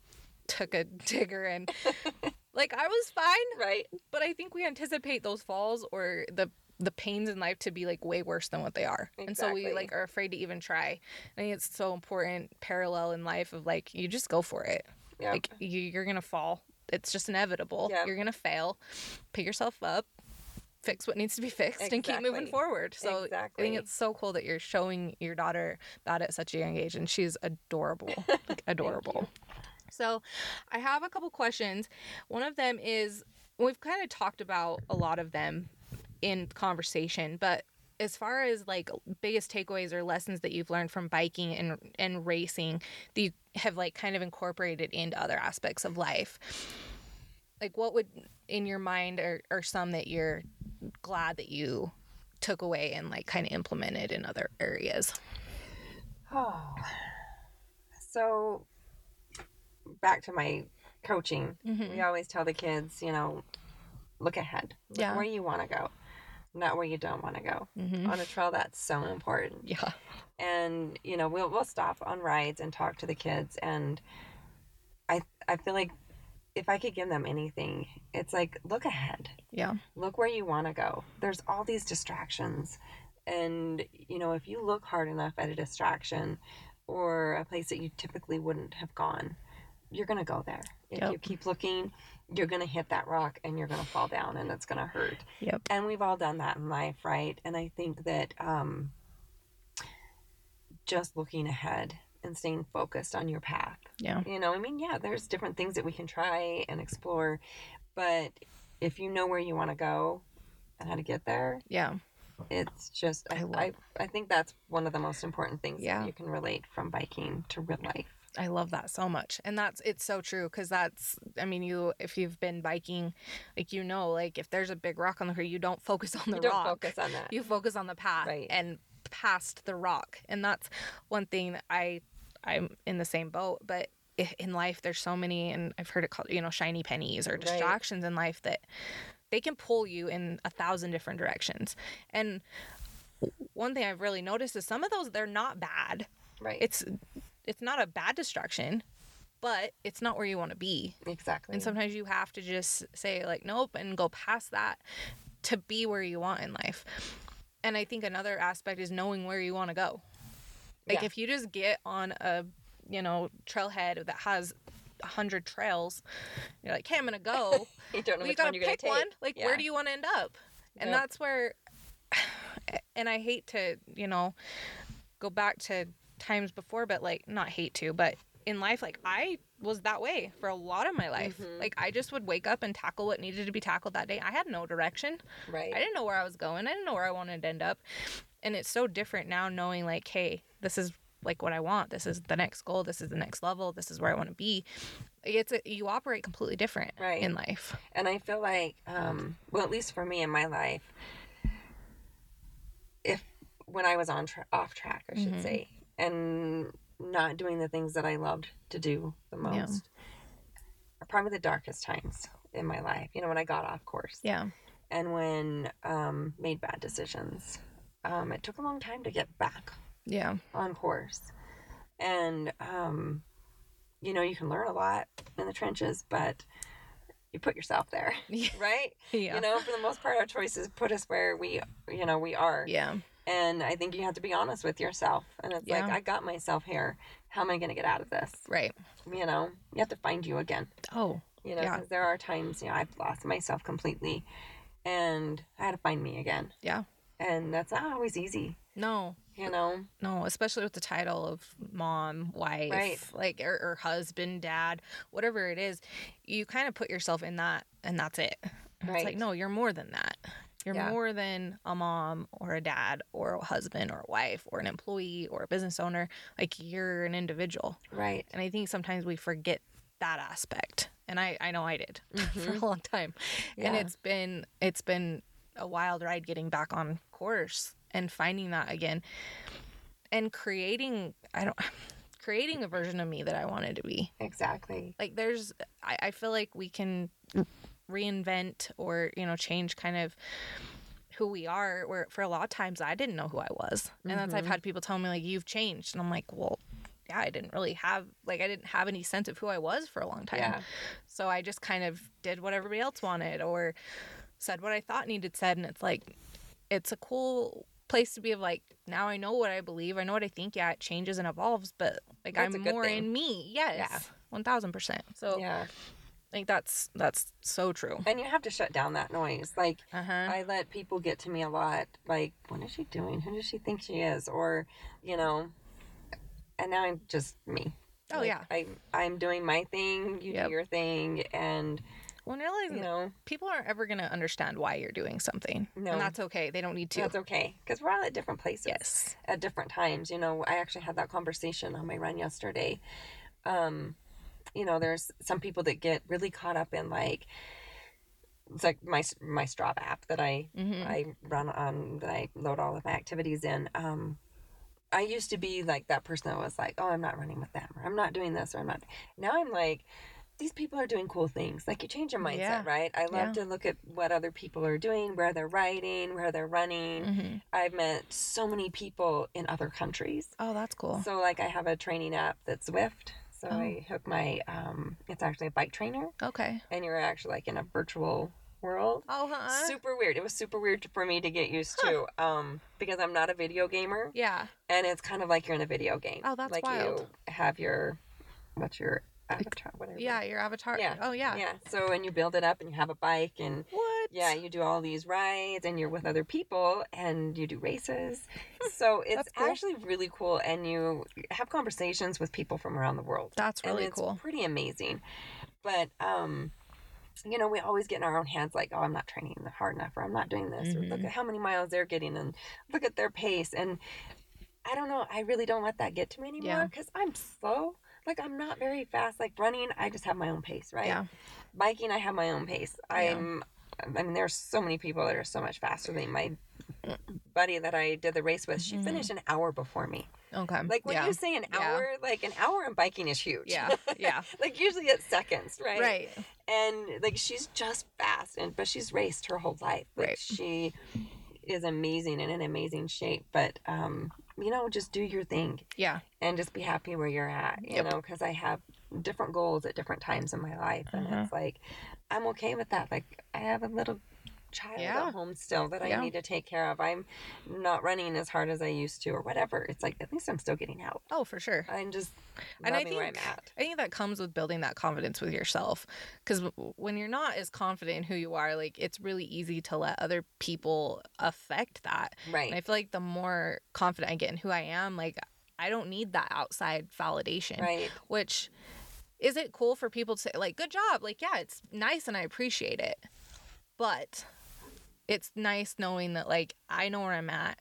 took a digger and like I was fine,
Right.
but I think we anticipate those falls or the the pains in life to be like way worse than what they are. And so we
like,
are afraid to even try. I think it's so important parallel in life of like you just go for it.
Yeah.
Like you, you're gonna fall. It's just inevitable.
Yep.
You're gonna fail. Pick yourself up, fix what needs to be fixed, and keep moving forward. So
exactly.
I think it's so cool that you're showing your daughter that at such a young age, and she's adorable, like adorable. So, I have a couple questions. One of them is we've kind of talked about a lot of them in conversation, but as far as like biggest takeaways or lessons that you've learned from biking and and racing that you have like kind of incorporated into other aspects of life like what would in your mind are, are some that you're glad that you took away and like kind of implemented in other areas
Oh. So back to my coaching.
mm-hmm.
We always tell the kids, you know, look ahead. Look
Yeah.
where you want to go, not where you don't want to go.
Mm-hmm.
On a trail, that's so important.
yeah
And you know, we'll we'll stop on rides and talk to the kids, and I I feel like if I could give them anything, it's like look ahead.
yeah
look where you want to go. There's all these distractions. And, you know, if you look hard enough at a distraction or a place that you typically wouldn't have gone, you're going to go there. If
Yep.
you keep looking, you're going to hit that rock and you're going to fall down and it's going to hurt.
Yep.
And we've all done that in life, right? And I think that um, just looking ahead and staying focused on your path
yeah
you know, I mean, yeah, there's different things that we can try and explore, but if you know where you want to go and how to get there,
yeah
it's just
I
I I, I think that's one of the most important things
Yeah.
that you can relate from biking to real life.
I love that so much. And that's it's so true cuz that's I mean you if you've been biking like you know like if there's a big rock on the road you don't focus on the rock.
you don't
rock.
focus on that.
You focus on the path
Right.
and past the rock. And that's one thing that I I'm in the same boat, but in life there's so many and I've heard it called, you know, shiny pennies or
Right.
distractions in life that they can pull you in a thousand different directions. And one thing I've really noticed is some of those they're not bad
right.
it's it's not a bad distraction but it's not where you want to be
exactly.
and sometimes you have to just say like nope and go past that to be where you want in life and i think another aspect is knowing where you want to go like
Yeah.
if you just get on a you know trailhead that has a hundred trails you're like hey i'm gonna go
you don't know
well, you
which
gotta
one you're going
pick
to take.
one. Like, where do you want to end up? And
Yep.
that's where, and I hate to, you know, go back to times before, but like, not hate to, but in life, like, I was that way for a lot of my life.
Mhm.
Like, I just would wake up and tackle what needed to be tackled that day. I had no direction.
Right.
I didn't know where I was going. I didn't know where I wanted to end up. And it's so different now knowing, like, hey, this is like what I want. This is the next goal. This is the next level. This is where I want to be. It's a, you operate completely different
Right.
in life.
And I feel like, um, well, at least for me in my life, if when I was on tra- off track, I should
Mhm.
say, and not doing the things that I loved to do the most, are probably the darkest times in my life. You know, when I got off course
Yeah.
and when um, made bad decisions. Um, it took a long time to get back
Yeah.
on course, and um, you know, you can learn a lot in the trenches, but you put yourself there, right?
Yeah.
You know, for the most part, our choices put us where we, you know, we are.
yeah.
And I think you have to be honest with yourself. And it's
Yeah.
like, I got myself here. How am I going to get out of this?
Right.
You know, you have to find you again.
Oh.
You know,
Yeah.
because there are times, you know, I've lost myself completely and I had to find me again.
Yeah.
And that's not always easy,
No.
you know?
No, especially with the title of mom, wife,
Right.
like or, or husband, dad, whatever it is, you kind of put yourself in that, and that's it. And It's like no, you're more than that. You're
Yeah.
more than a mom or a dad or a husband or a wife or an employee or a business owner. Like you're an individual,
Right.
and I think sometimes we forget that aspect. And I, I know I did for a mm-hmm. long time, and it's been it's been a wild ride getting back on course and finding that again and creating i don't creating a version of me that i wanted to be
Exactly.
like there's i, I feel like we can reinvent or you know change kind of who we are where for a lot of times i didn't know who i was and that's i've
Mhm.
had people tell me like you've changed and i'm like well yeah i didn't really have like i didn't have any sense of who i was for a long time
Yeah.
so I just kind of did what everybody else wanted or said what I thought needed said. And it's like, it's a cool place to be of like, now I know what I believe. I know what I think. Yeah, it changes and evolves, but like
That's
I'm more
thing.
in me. Yes. One thousand percent. So
Yeah.
I think that's, that's so true.
And you have to shut down that noise. Like,
Uh huh.
I let people get to me a lot. Like, what is she doing? Who does she think she is? Or, you know, and now I'm just me.
Oh,
Like,
yeah.
I I'm doing my thing. You
Yep.
do your thing, and
When realizing
you know
people aren't ever going to understand why you're doing something.
No.
And that's okay. They don't need to.
that's okay because we're all at different places
yes.
at different times. You know, I actually had that conversation on my run yesterday. Um, you know, there's some people that get really caught up in like. It's like my my Strava app that I
Mm-hmm.
I run on that I load all of my activities in. Um, I used to be like that person that was like, oh, I'm not running with them, or I'm not doing this, or I'm not. Now I'm like, these people are doing cool things. Like you change your mindset,
Yeah.
right? I love
Yeah.
to look at what other people are doing, where they're riding, where they're running.
hmm
I've met so many people in other countries.
Oh, that's cool.
So like I have a training app that's Zwift. So
Oh.
I hook my um, it's actually a bike trainer,
okay.
and you're actually like in a virtual world
Oh, huh?
super weird. It was super weird for me to get used to, um, because I'm not a video gamer,
yeah.
and it's kind of like you're in a video game.
Oh, that's
like
wild.
you have your, what's your avatar, whatever.
Yeah. Your avatar.
Yeah.
Oh, yeah.
yeah. So and you build it up, and you have a bike, and
What?
yeah, you do all these rides, and you're with other people, and you do races. So it's
cool.
actually really cool, and you have conversations with people from around the world.
That's really
it's
cool.
pretty amazing. But um, you know, we always get in our own heads like, oh, I'm not training hard enough, or I'm not doing this, or look
Mhm.
at how many miles they're getting, and look at their pace. And I don't know, I really don't let that get to me anymore
Yeah.
because I'm slow. Like I'm not very fast. Like running, I just have my own pace, right?
Yeah.
Biking, I have my own pace. I'm. I mean, there's so many people that are so much faster than. My buddy that I did the race with, she
Mhm.
finished an hour before me.
Okay.
Like when
yeah.
you say an
Yeah.
hour, like an hour in biking is huge.
Yeah. Yeah.
like usually it's seconds, right?
Right.
And like she's just fast, and but she's raced her whole life. Like
Right.
she is amazing and in amazing shape. But um, you know, just do your thing
Yeah.
and just be happy where you're at. You
Yep.
know, because I have different goals at different times in my life, and
Mhm.
it's like I'm okay with that. Like I have a little child
Yeah.
at home still that I
Yeah.
need to take care of. I'm not running as hard as I used to, or whatever. It's like at least I'm still getting out.
Oh, for sure.
I'm just
And I
loving where I'm
think-
at.
I think that comes with building that confidence with yourself. Because when you're not as confident in who you are, like it's really easy to let other people affect that.
Right.
And I feel like the more confident I get in who I am, like I don't need that outside validation.
Right.
Which is it cool for people to say, like, good job? Like, yeah, it's nice and I appreciate it. But it's nice knowing that, like, I know where I'm at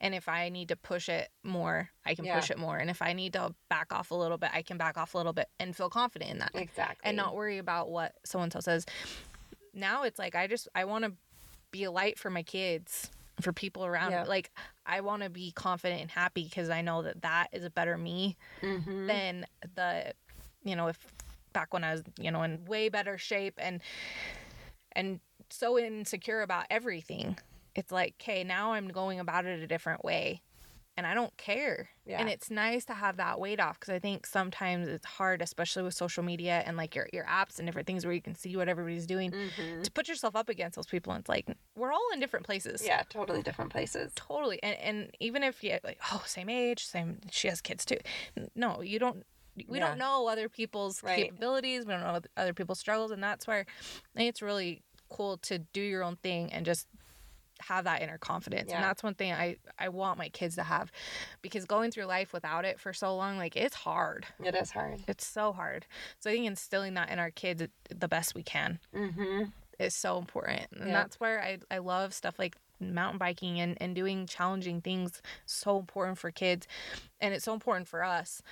And if I need to push it more, I can
Yeah.
push it more. And if I need to back off a little bit, I can back off a little bit and feel confident in that
Exactly.
and not worry about what so and so says. Now it's like I just I want to be a light for my kids, for people around. Me. Like I want to be confident and happy because I know that that is a better me
Mhm.
than the, you know, if back when I was you know in way better shape and and so insecure about everything. It's like, okay, now I'm going about it a different way. And I don't care.
Yeah.
And it's nice to have that weight off because I think sometimes it's hard, especially with social media and like your, your apps and different things where you can see what everybody's doing,
Mhm.
to put yourself up against those people. And it's like, we're all in different places.
Yeah, totally different places.
Totally. And, and even if you like, oh, same age, same, she has kids too. No, you don't. We
Yeah.
don't know other people's
Right.
capabilities. We don't know other people's struggles. And that's where it's really cool to do your own thing and just have that inner confidence.
Yeah.
And that's one thing I, I want my kids to have because going through life without it for so long, like it's hard.
It is hard.
It's so hard. So I think instilling that in our kids the best we can
Mm-hmm.
is so important. And
Yeah.
that's where I, I love stuff like mountain biking and, and doing challenging things so important for kids. And it's so important for us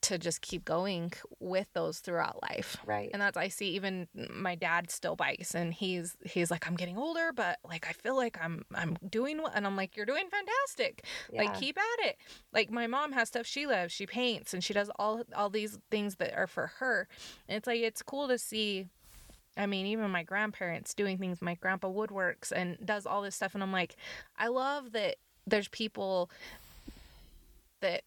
to just keep going with those throughout life.
Right.
And that's I see even my dad still bikes and he's he's like I'm getting older but like I feel like I'm I'm doing well and I'm like you're doing fantastic. Like keep at it. Like my mom has stuff she loves. She paints and she does all all these things that are for her. And it's like it's cool to see I mean, even my grandparents doing things. My grandpa woodworks and does all this stuff, and I'm like, I love that there's people that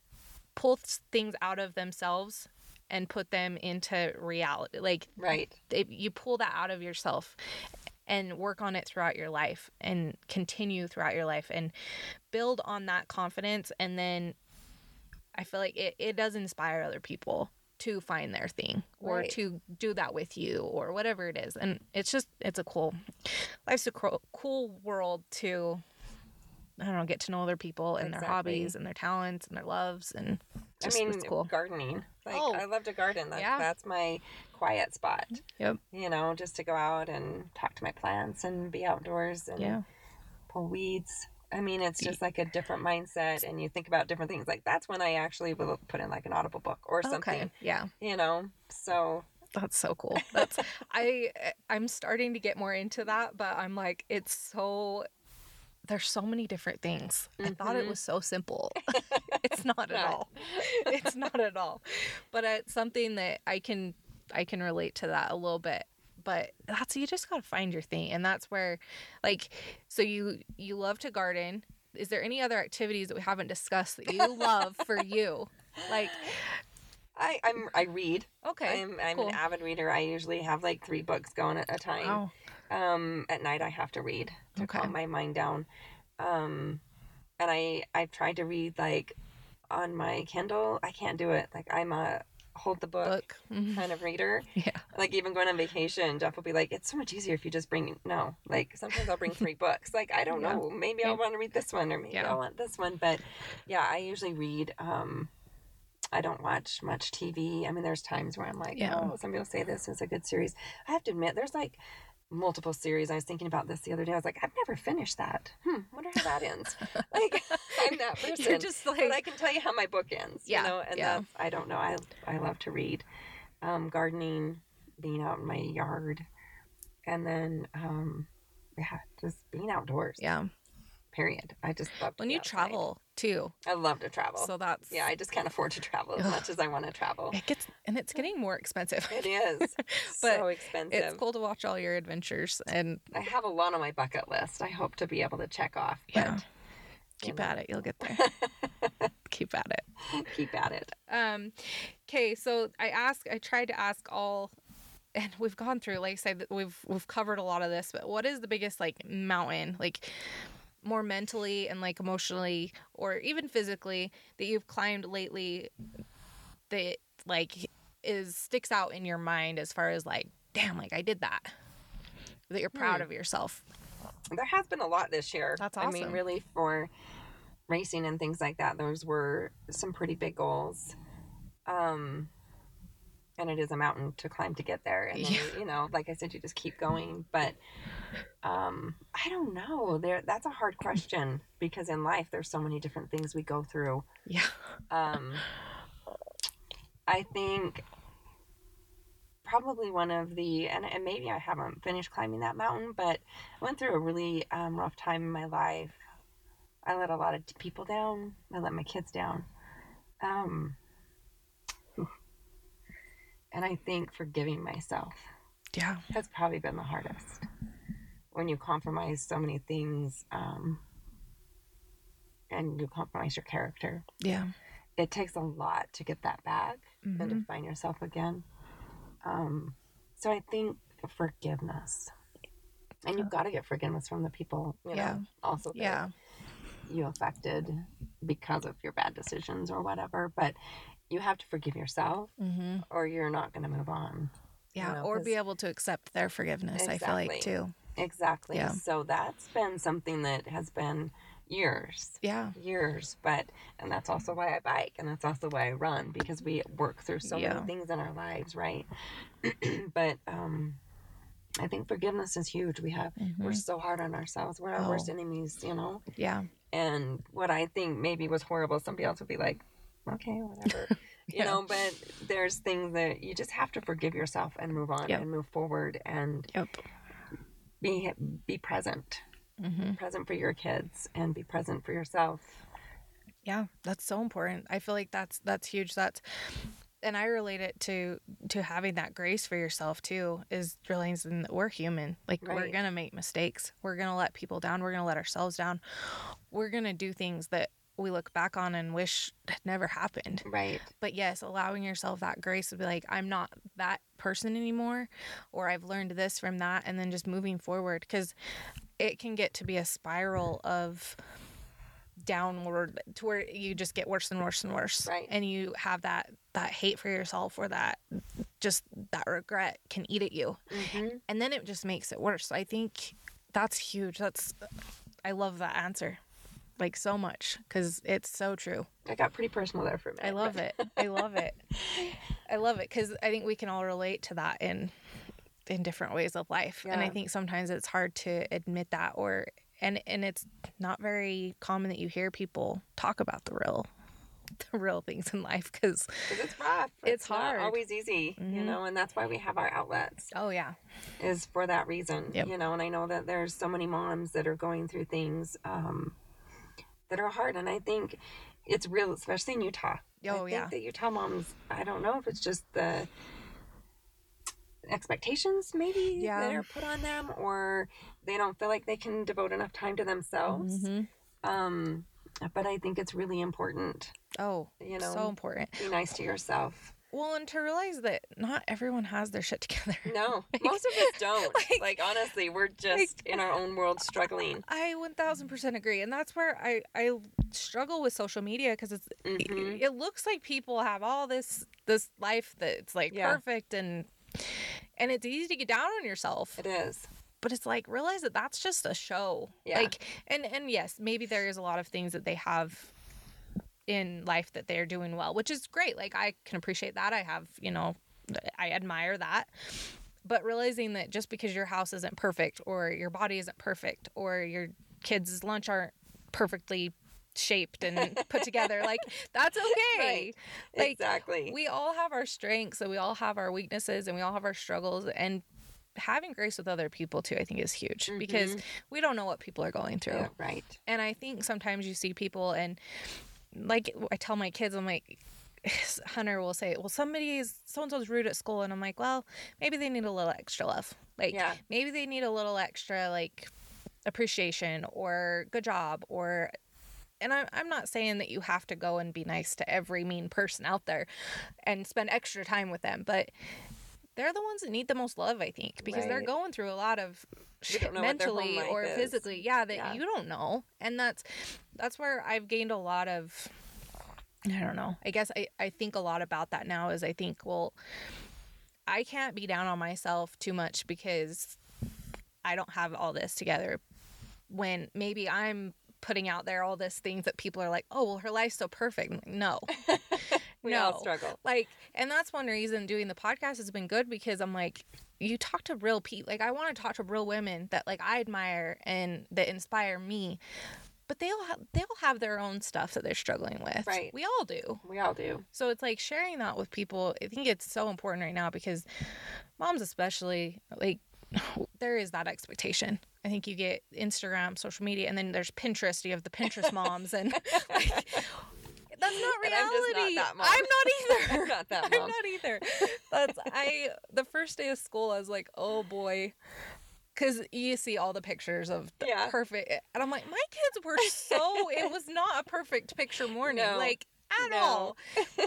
pull things out of themselves and put them into reality. Like
Right.
they, you pull that out of yourself and work on it throughout your life and continue throughout your life and build on that confidence and then i feel like it, it does inspire other people to find their thing or
Right.
to do that with you or whatever it is and it's just it's a cool life's a cool, cool world to i don't know get to know other people and their hobbies and their talents and their loves and just,
I mean,
it's cool
gardening. Like
Oh.
I love to garden.
Yeah.
That's my quiet spot.
Yep.
You know, just to go out and talk to my plants and be outdoors and
yeah
pull weeds. I mean, it's just like a different mindset, and you think about different things. Like that's when I actually will put in like an audible book or something.
okay yeah
You know, so
That's so cool. That's I I'm starting to get more into that, but I'm like it's so there's so many different things. I thought it
Mhm.
was so simple. it's not at all. It's not at all. But it's something that I can I can relate to that a little bit. But that's you just got to find your thing and that's where like so you you love to garden. Is there any other activities that we haven't discussed that you love for you? Like
I I'm I read.
okay.
I'm I'm
cool.
an avid reader. I usually have like three books going at a time.
Wow.
Um, at night I have to read to
Okay.
calm my mind down. Um, and I I've tried to read like on my Kindle. I can't do it. Like I'm a hold the book,
Book. Mhm.
kind of reader.
Yeah.
Like even going on vacation, Jeff will be like, "It's so much easier if you just bring no." Like sometimes I'll bring three books. Like I don't
Yeah.
know, maybe
Yeah.
I'll want to read this one or maybe
Yeah.
I'll want this one. But yeah, I usually read. Um, I don't watch much TV. I mean, there's times where I'm like,
Yeah.
oh, some people say this is a good series. I have to admit, there's like multiple series. I was thinking about this the other day. I was like, I've never finished that. Hmm, wonder how that ends. like, I'm that person.
You're just like
but I can tell you how my book ends.
Yeah,
You know, and
yeah.
that's I don't know. I I love to read, um, gardening, being out in my yard, and then um, yeah, just being outdoors.
yeah.
Period. I just love
When you
outside.
travel too.
I love to travel.
So that's
yeah, I just can't afford to travel as
Ugh.
much as I want to travel.
it gets and it's getting more expensive.
It is
But
so expensive.
It's cool to watch all your adventures and
I have a lot on my bucket list. I hope to be able to check off. But,
Yeah. keep
know.
at it. You'll get there. keep at it.
Keep at it.
Um okay, so I ask I tried to ask all and we've gone through like I said we've we've covered a lot of this, but what is the biggest like mountain like more mentally and like emotionally or even physically that you've climbed lately that like is sticks out in your mind as far as like damn like I did that that you're proud
Hmm.
of yourself
There has been a lot this year.
That's awesome.
I mean, really for racing and things like that. Those were some pretty big goals. Um, and it is a mountain to climb to get there. And then,
Yeah.
you know, like I said, you just keep going. But um, I don't know. There, that's a hard question because in life there's so many different things we go through.
Yeah.
Um, I think probably one of the and, and maybe I haven't finished climbing that mountain, but I went through a really um, rough time in my life. I let a lot of people down. I let my kids down. Um, and I think forgiving myself
Yeah.
has probably been the hardest. When you compromise so many things, um, and you compromise your character,
Yeah.
it takes a lot to get that back and to find yourself again. Um, so I think forgiveness, and you've got to get forgiveness from the people, you
Yeah.
know, also that
Yeah.
you affected because of your bad decisions or whatever. But you have to forgive yourself,
Mm-hmm.
or you're not going to move on.
Yeah.
know,
or be able to accept their forgiveness, I feel like, too.
Exactly.
Yeah.
So that's been something that has been years
Yeah.
years but and that's also why i bike and that's also why i run because we work through so
Yeah.
many things in our lives right but um i think forgiveness is huge we have we're
Mhm.
so hard on ourselves we're our worst
Oh.
enemies you know
Yeah.
and what i think maybe was horrible somebody else would be like okay whatever you know but there's things that you just have to forgive yourself and move on
Yep.
and move forward and
Yep.
be be present
Mm-hmm.
present for your kids and be present for yourself
Yeah, that's so important. I feel like that's that's huge. That's and I relate it to to having that grace for yourself too is realizing that we're human. Like we're gonna make mistakes. We're gonna let people down. We're gonna let ourselves down. We're gonna do things that we look back on and wish had never happened.
right
But yes, allowing yourself that grace to be like, I'm not that person anymore, or I've learned this from that, and then just moving forward because it can get to be a spiral of downward to where you just get worse and worse and worse
Right.
and you have that that hate for yourself or that just that regret can eat at you
mm-hmm.
and then it just makes it worse i think that's huge that's i love that answer like so much because it's so true
I got pretty personal there for a minute.
I love it. I love it. I love it because I think we can all relate to that in in different ways of life, and I think sometimes it's hard to admit that, or and and it's not very common that you hear people talk about the real the real things in life because
it's rough.
It's
not
hard.
always easy, you
Mhm.
know, and that's why we have our outlets
oh yeah
is for that reason,
Yep.
you know. And I know that there's so many moms that are going through things um, that are hard, and I think it's real, especially in Utah. I
oh
think
yeah
that Utah moms. I don't know if it's just the expectations maybe that are put on them, or they don't feel like they can devote enough time to themselves.
Mhm.
Um, but I think it's really important,
oh
you know,
so important
be nice to yourself.
Well and to realize that not everyone has their shit together
No,
Like-
most of us don't.
like-
Like, honestly, we're just in our own world struggling.
I 1000% agree. And that's where I, I struggle with social media because it's
Mhm.
it looks like people have all this this life that's like
Yeah.
perfect and and it's easy to get down on yourself
It is.
but it's like realize that that's just a show
Yeah.
like and and yes maybe there is a lot of things that they have in life that they're doing well which is great like i can appreciate that i have you know i admire that but realizing that just because your house isn't perfect or your body isn't perfect or your kids lunch aren't perfectly shaped and put together like that's okay
Right.
Like,
exactly.
we all have our strengths and we all have our weaknesses and we all have our struggles and having grace with other people too i think is huge because mm-hmm. we don't know what people are going through
yeah, right.
and i think sometimes you see people and like i tell my kids i'm like hunter will say well somebody's so and so's rude at school and i'm like well maybe they need a little extra love like
Yeah.
maybe they need a little extra like appreciation or good job or and I'm, I'm not saying that you have to go and be nice to every mean person out there and spend extra time with them but they're the ones that need the most love i think because they're going through a lot of
We don't
shit
know what their
mentally or
is.
physically. Yeah that
Yeah.
you don't know. And that's that's where i've gained a lot of i don't know. I guess i, I think a lot about that now is i think well i can't be down on myself too much because i don't have all this together. When maybe i'm putting out there all this things that people are like oh well her life's so perfect. Like, no
we all
No.
struggle.
like and that's one reason doing the podcast has been good because i'm like you talk to real people like i want to talk to real women that like i admire and that inspire me but they all have they all have their own stuff that they're struggling with
Right.
we all do
We all do.
so it's like sharing that with people i think it's so important right now because moms especially like there is that expectation i think you get instagram social media and then there's pinterest you have the pinterest moms and like that's not
And I'm not
reality
that mom.
I'm not either
I'm not that
I'm not either. That's I. The first day of school, I was like, oh boy, because you see all the pictures of the
Yeah.
perfect, and I'm like, my kids were so. it was not a perfect picture morning,
No.
like at
No.
all.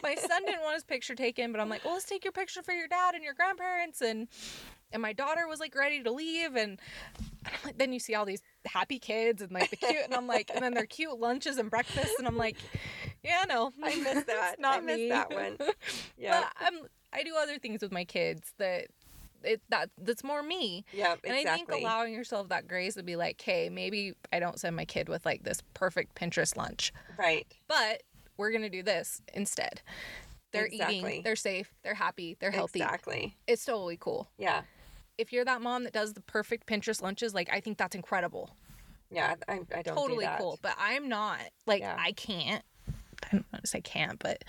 My son didn't want his picture taken, but I'm like, well, let's take your picture for your dad and your grandparents, and and my daughter was like ready to leave, and, like, then you see all these happy kids and like the cute, and I'm like, and then their cute lunches and breakfasts, and I'm like, yeah, no,
I miss that.
not
I miss
me.
that one. Yeah.
But I'm I do other things with my kids that it that that's more me.
Yep.
And I think allowing yourself that grace to be like, hey, maybe I don't send my kid with like this perfect Pinterest lunch,
right.
but we're gonna do this instead. They're
Exactly.
eating, they're safe, they're happy, they're healthy.
Exactly.
It's totally cool.
Yeah.
If you're that mom that does the perfect Pinterest lunches, like I think that's incredible.
Yeah. I, I don't
totally
do that.
cool. But I'm not. Like
Yeah.
I can't. I don't want to say can't, but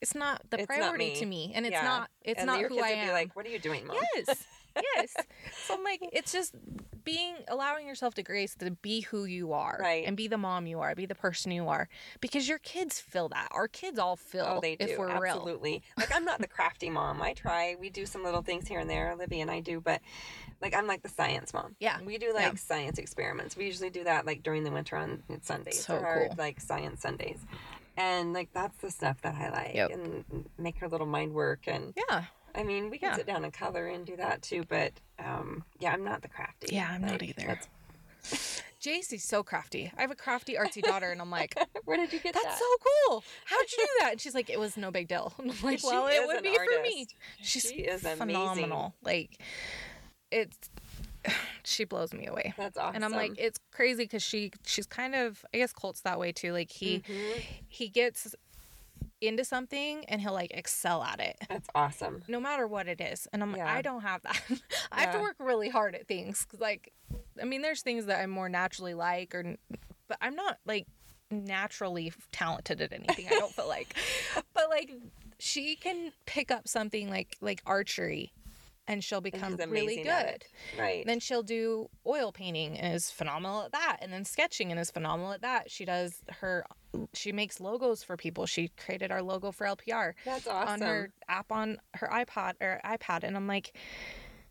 it's not the
It's not
priority
me.
to me, and it's
Yeah.
not. It's
and
not
your
who I am.
be like, "What are you doing, mom?"
Yes. Yes. so I'm like, it's just being allowing yourself to grace to be who you are.
Right.
And be the mom you are, be the person you are. Because your kids feel that. Our kids all feel
Oh, they do.
if we're real.
Absolutely. Like I'm not the crafty mom. I try. We do some little things here and there. Olivia and I do, but like I'm like the science mom.
Yeah.
We do like science experiments. We usually do that like during the winter on Sundays.
So
are
cool.
like science Sundays. And like that's the stuff that I like
Yep.
and make her little mind work and
Yeah.
I mean we can
Yeah.
sit down and color and do that too, but um yeah, I'm not the crafty.
Yeah, I'm not either. JC's so crafty. I have a crafty artsy daughter and I'm like,
Where did you get
that's
that?
That's so cool. How'd you do that? And she's like, it was no big deal. And I'm like,
She
well, it would be for me. She's
She is amazing.
phenomenal. Like, it's, she blows me away.
That's awesome.
And I'm like, it's crazy because she she's kind of I guess Colt's that way too. Like he
Mhm.
he gets into something and he'll like excel at it
that's awesome.
no matter what it is. And I'm like, I don't have that. I have to work really hard at things. 'Cause, like, I mean, there's things that I'm more naturally like, or but I'm not like naturally talented at anything. I don't feel like, but like she can pick up something like like archery, and she'll become really good.
Right.
Then she'll do oil painting and is phenomenal at that. And then sketching and is phenomenal at that. She does her, she makes logos for people. She created our logo for LPR
That's awesome.
on her app on her iPod or iPad. And I'm like,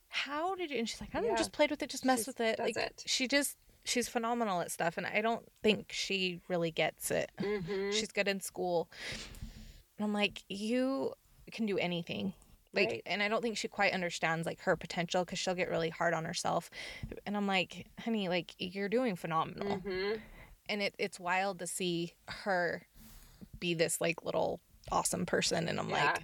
how did you? And she's like, I don't know,
Yeah.
just played with it, just mess
She's-
with it. Like,
it.
she just, she's phenomenal at stuff. And I don't think she really gets it.
Mhm.
She's good in school. And I'm like, you can do anything. Like,
Right.
and I don't think she quite understands like her potential because she'll get really hard on herself. And I'm like, honey, like you're doing phenomenal.
Mhm.
And it, it's wild to see her be this like little awesome person. And I'm
Yeah.
like,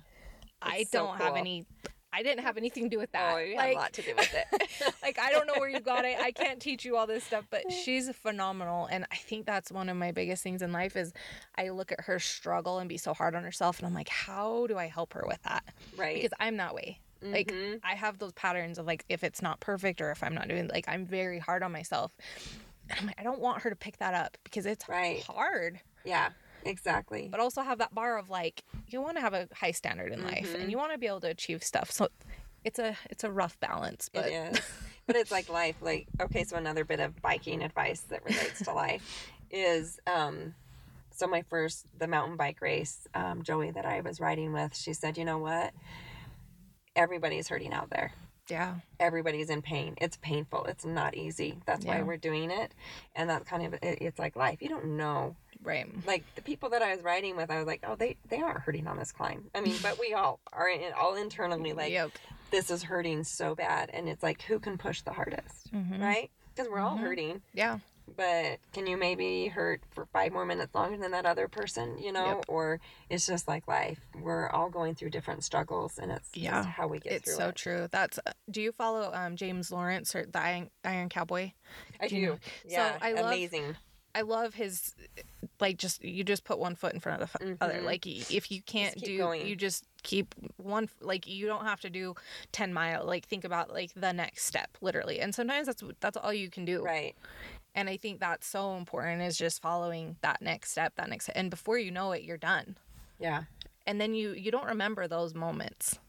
I
It's so
don't have
cool.
any, I didn't have anything to do with that.
Oh, you
like,
had a lot to do with it.
like I don't know where you got it. I can't teach you all this stuff, but she's phenomenal and I think that's one of my biggest things in life is I look at her struggle and be so hard on herself and I'm like, how do I help her with that?
right.
Because I'm that way. Like
Mhm.
I have those patterns of like if it's not perfect or if I'm not doing like I'm very hard on myself. And I'm like, I don't want her to pick that up because it's
Right.
hard.
yeah. Exactly.
But also have that bar of like you want to have a high standard in life
Mhm.
and you want to be able to achieve stuff. So it's a it's a rough balance, but
it is. But it's like life. Like okay, so another bit of biking advice that relates to life is um so my first the mountain bike race, um, Joey that I was riding with, she said, you know what? Everybody's hurting out there.
yeah.
Everybody's in pain. It's painful. It's not easy. That's why we're doing it. And that's kind of it, it's like life. You don't know
Right.
like the people that I was riding with, I was like, oh, they they aren't hurting on this climb. I mean, but we all are in, all internally like,
yep.
this is hurting so bad, and it's like, who can push the hardest,
Mhm.
right? Because we're all
Mhm.
hurting,
Yeah.
but can you maybe hurt for five more minutes longer than that other person, you know?
Yep.
Or it's just like life. We're all going through different struggles, and it's
Yeah.
how we get through it.
It's so
it.
true. That's. uh, Do you follow um, James Lawrence or the Iron, Iron Cowboy?
I
Do you know-
do. Yeah,
I love-
amazing.
I love his like just you just put one foot in front of the f- other.
Mm-hmm.
Like if you can't do
going.
you just keep one like you don't have to do 10 mile like think about like the next step literally. And sometimes that's that's all you can do.
Right.
and i think that's so important is just following that next step that next and before you know it you're done.
Yeah.
and then you you don't remember those moments.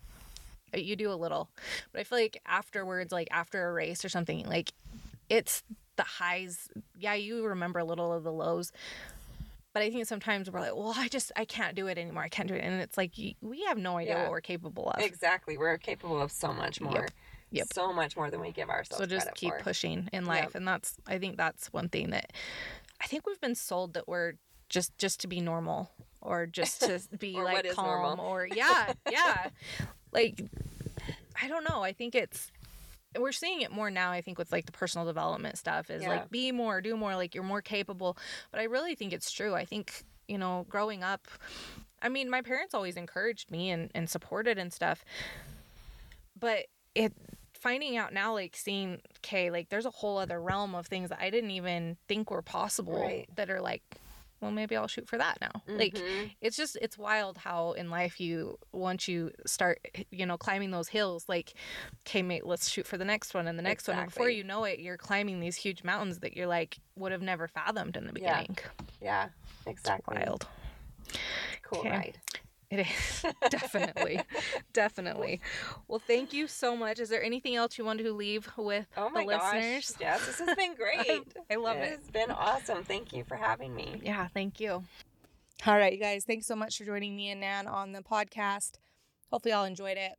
You do a little. But i feel like afterwards like after a race or something like it's the highs yeah you remember a little of the lows but i think sometimes we're like well i just i can't do it anymore i can't do it and it's like we have no idea
Yeah.
what we're capable of
Exactly. We're capable of so much more.
Yep.
So much more than we give ourselves
so just keep
for.
pushing in
Yep.
life and that's i think that's one thing that i think we've been sold that we're just just to be normal or just to be like calm
normal.
or yeah yeah like i don't know i think it's we're seeing it more now i think with like the personal development stuff is
Yeah.
like be more do more like you're more capable but i really think it's true i think you know growing up i mean my parents always encouraged me and, and supported and stuff but it finding out now like seeing okay like there's a whole other realm of things that i didn't even think were possible
Right.
that are like well maybe i'll shoot for that now like
Mhm.
it's just it's wild how in life you once you start you know climbing those hills like okay mate let's shoot for the next one and the next one and before you know it you're climbing these huge mountains that you're like would have never fathomed in the beginning
yeah. Exactly.
wild
Cool
Okay.
ride.
It is definitely definitely well thank you so much is there anything else you want to leave with
Oh my
the
gosh.
listeners
Yes, this has been great.
I love it.
It's been awesome. Thank you for having me.
Yeah, thank you. All right, you guys, thanks so much for joining me and Nan on the podcast. Hopefully y'all enjoyed it.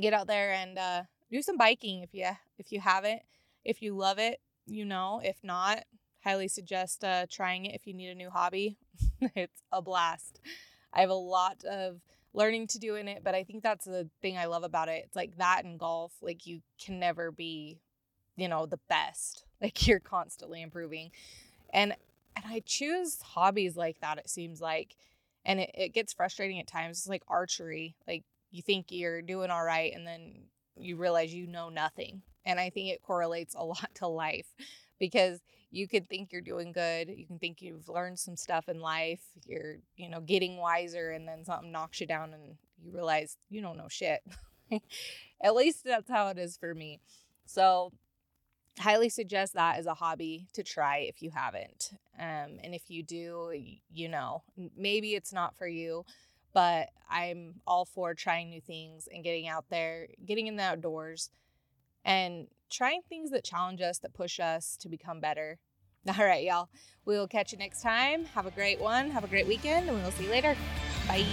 Get out there and uh, do some biking if you if you haven't. If you love it, you know. If not, highly suggest uh, trying it if you need a new hobby. it's a blast. I have a lot of learning to do in it, but I think that's the thing I love about it. It's like that in golf, like you can never be, you know, the best. Like you're constantly improving. And and I choose hobbies like that, it seems like. And it, it gets frustrating at times. It's like archery. Like you think you're doing all right and then you realize you know nothing. And I think it correlates a lot to life because you can think you're doing good. You can think you've learned some stuff in life. You're, you know, getting wiser and then something knocks you down and you realize you don't know shit. At least that's how it is for me. So highly suggest that as a hobby to try if you haven't. Um, and if you do, you know, maybe it's not for you, but I'm all for trying new things and getting out there, getting in the outdoors, and trying things that challenge us, that push us to become better. All right, y'all. We will catch you next time. Have a great one. Have a great weekend, and we will see you later. Bye.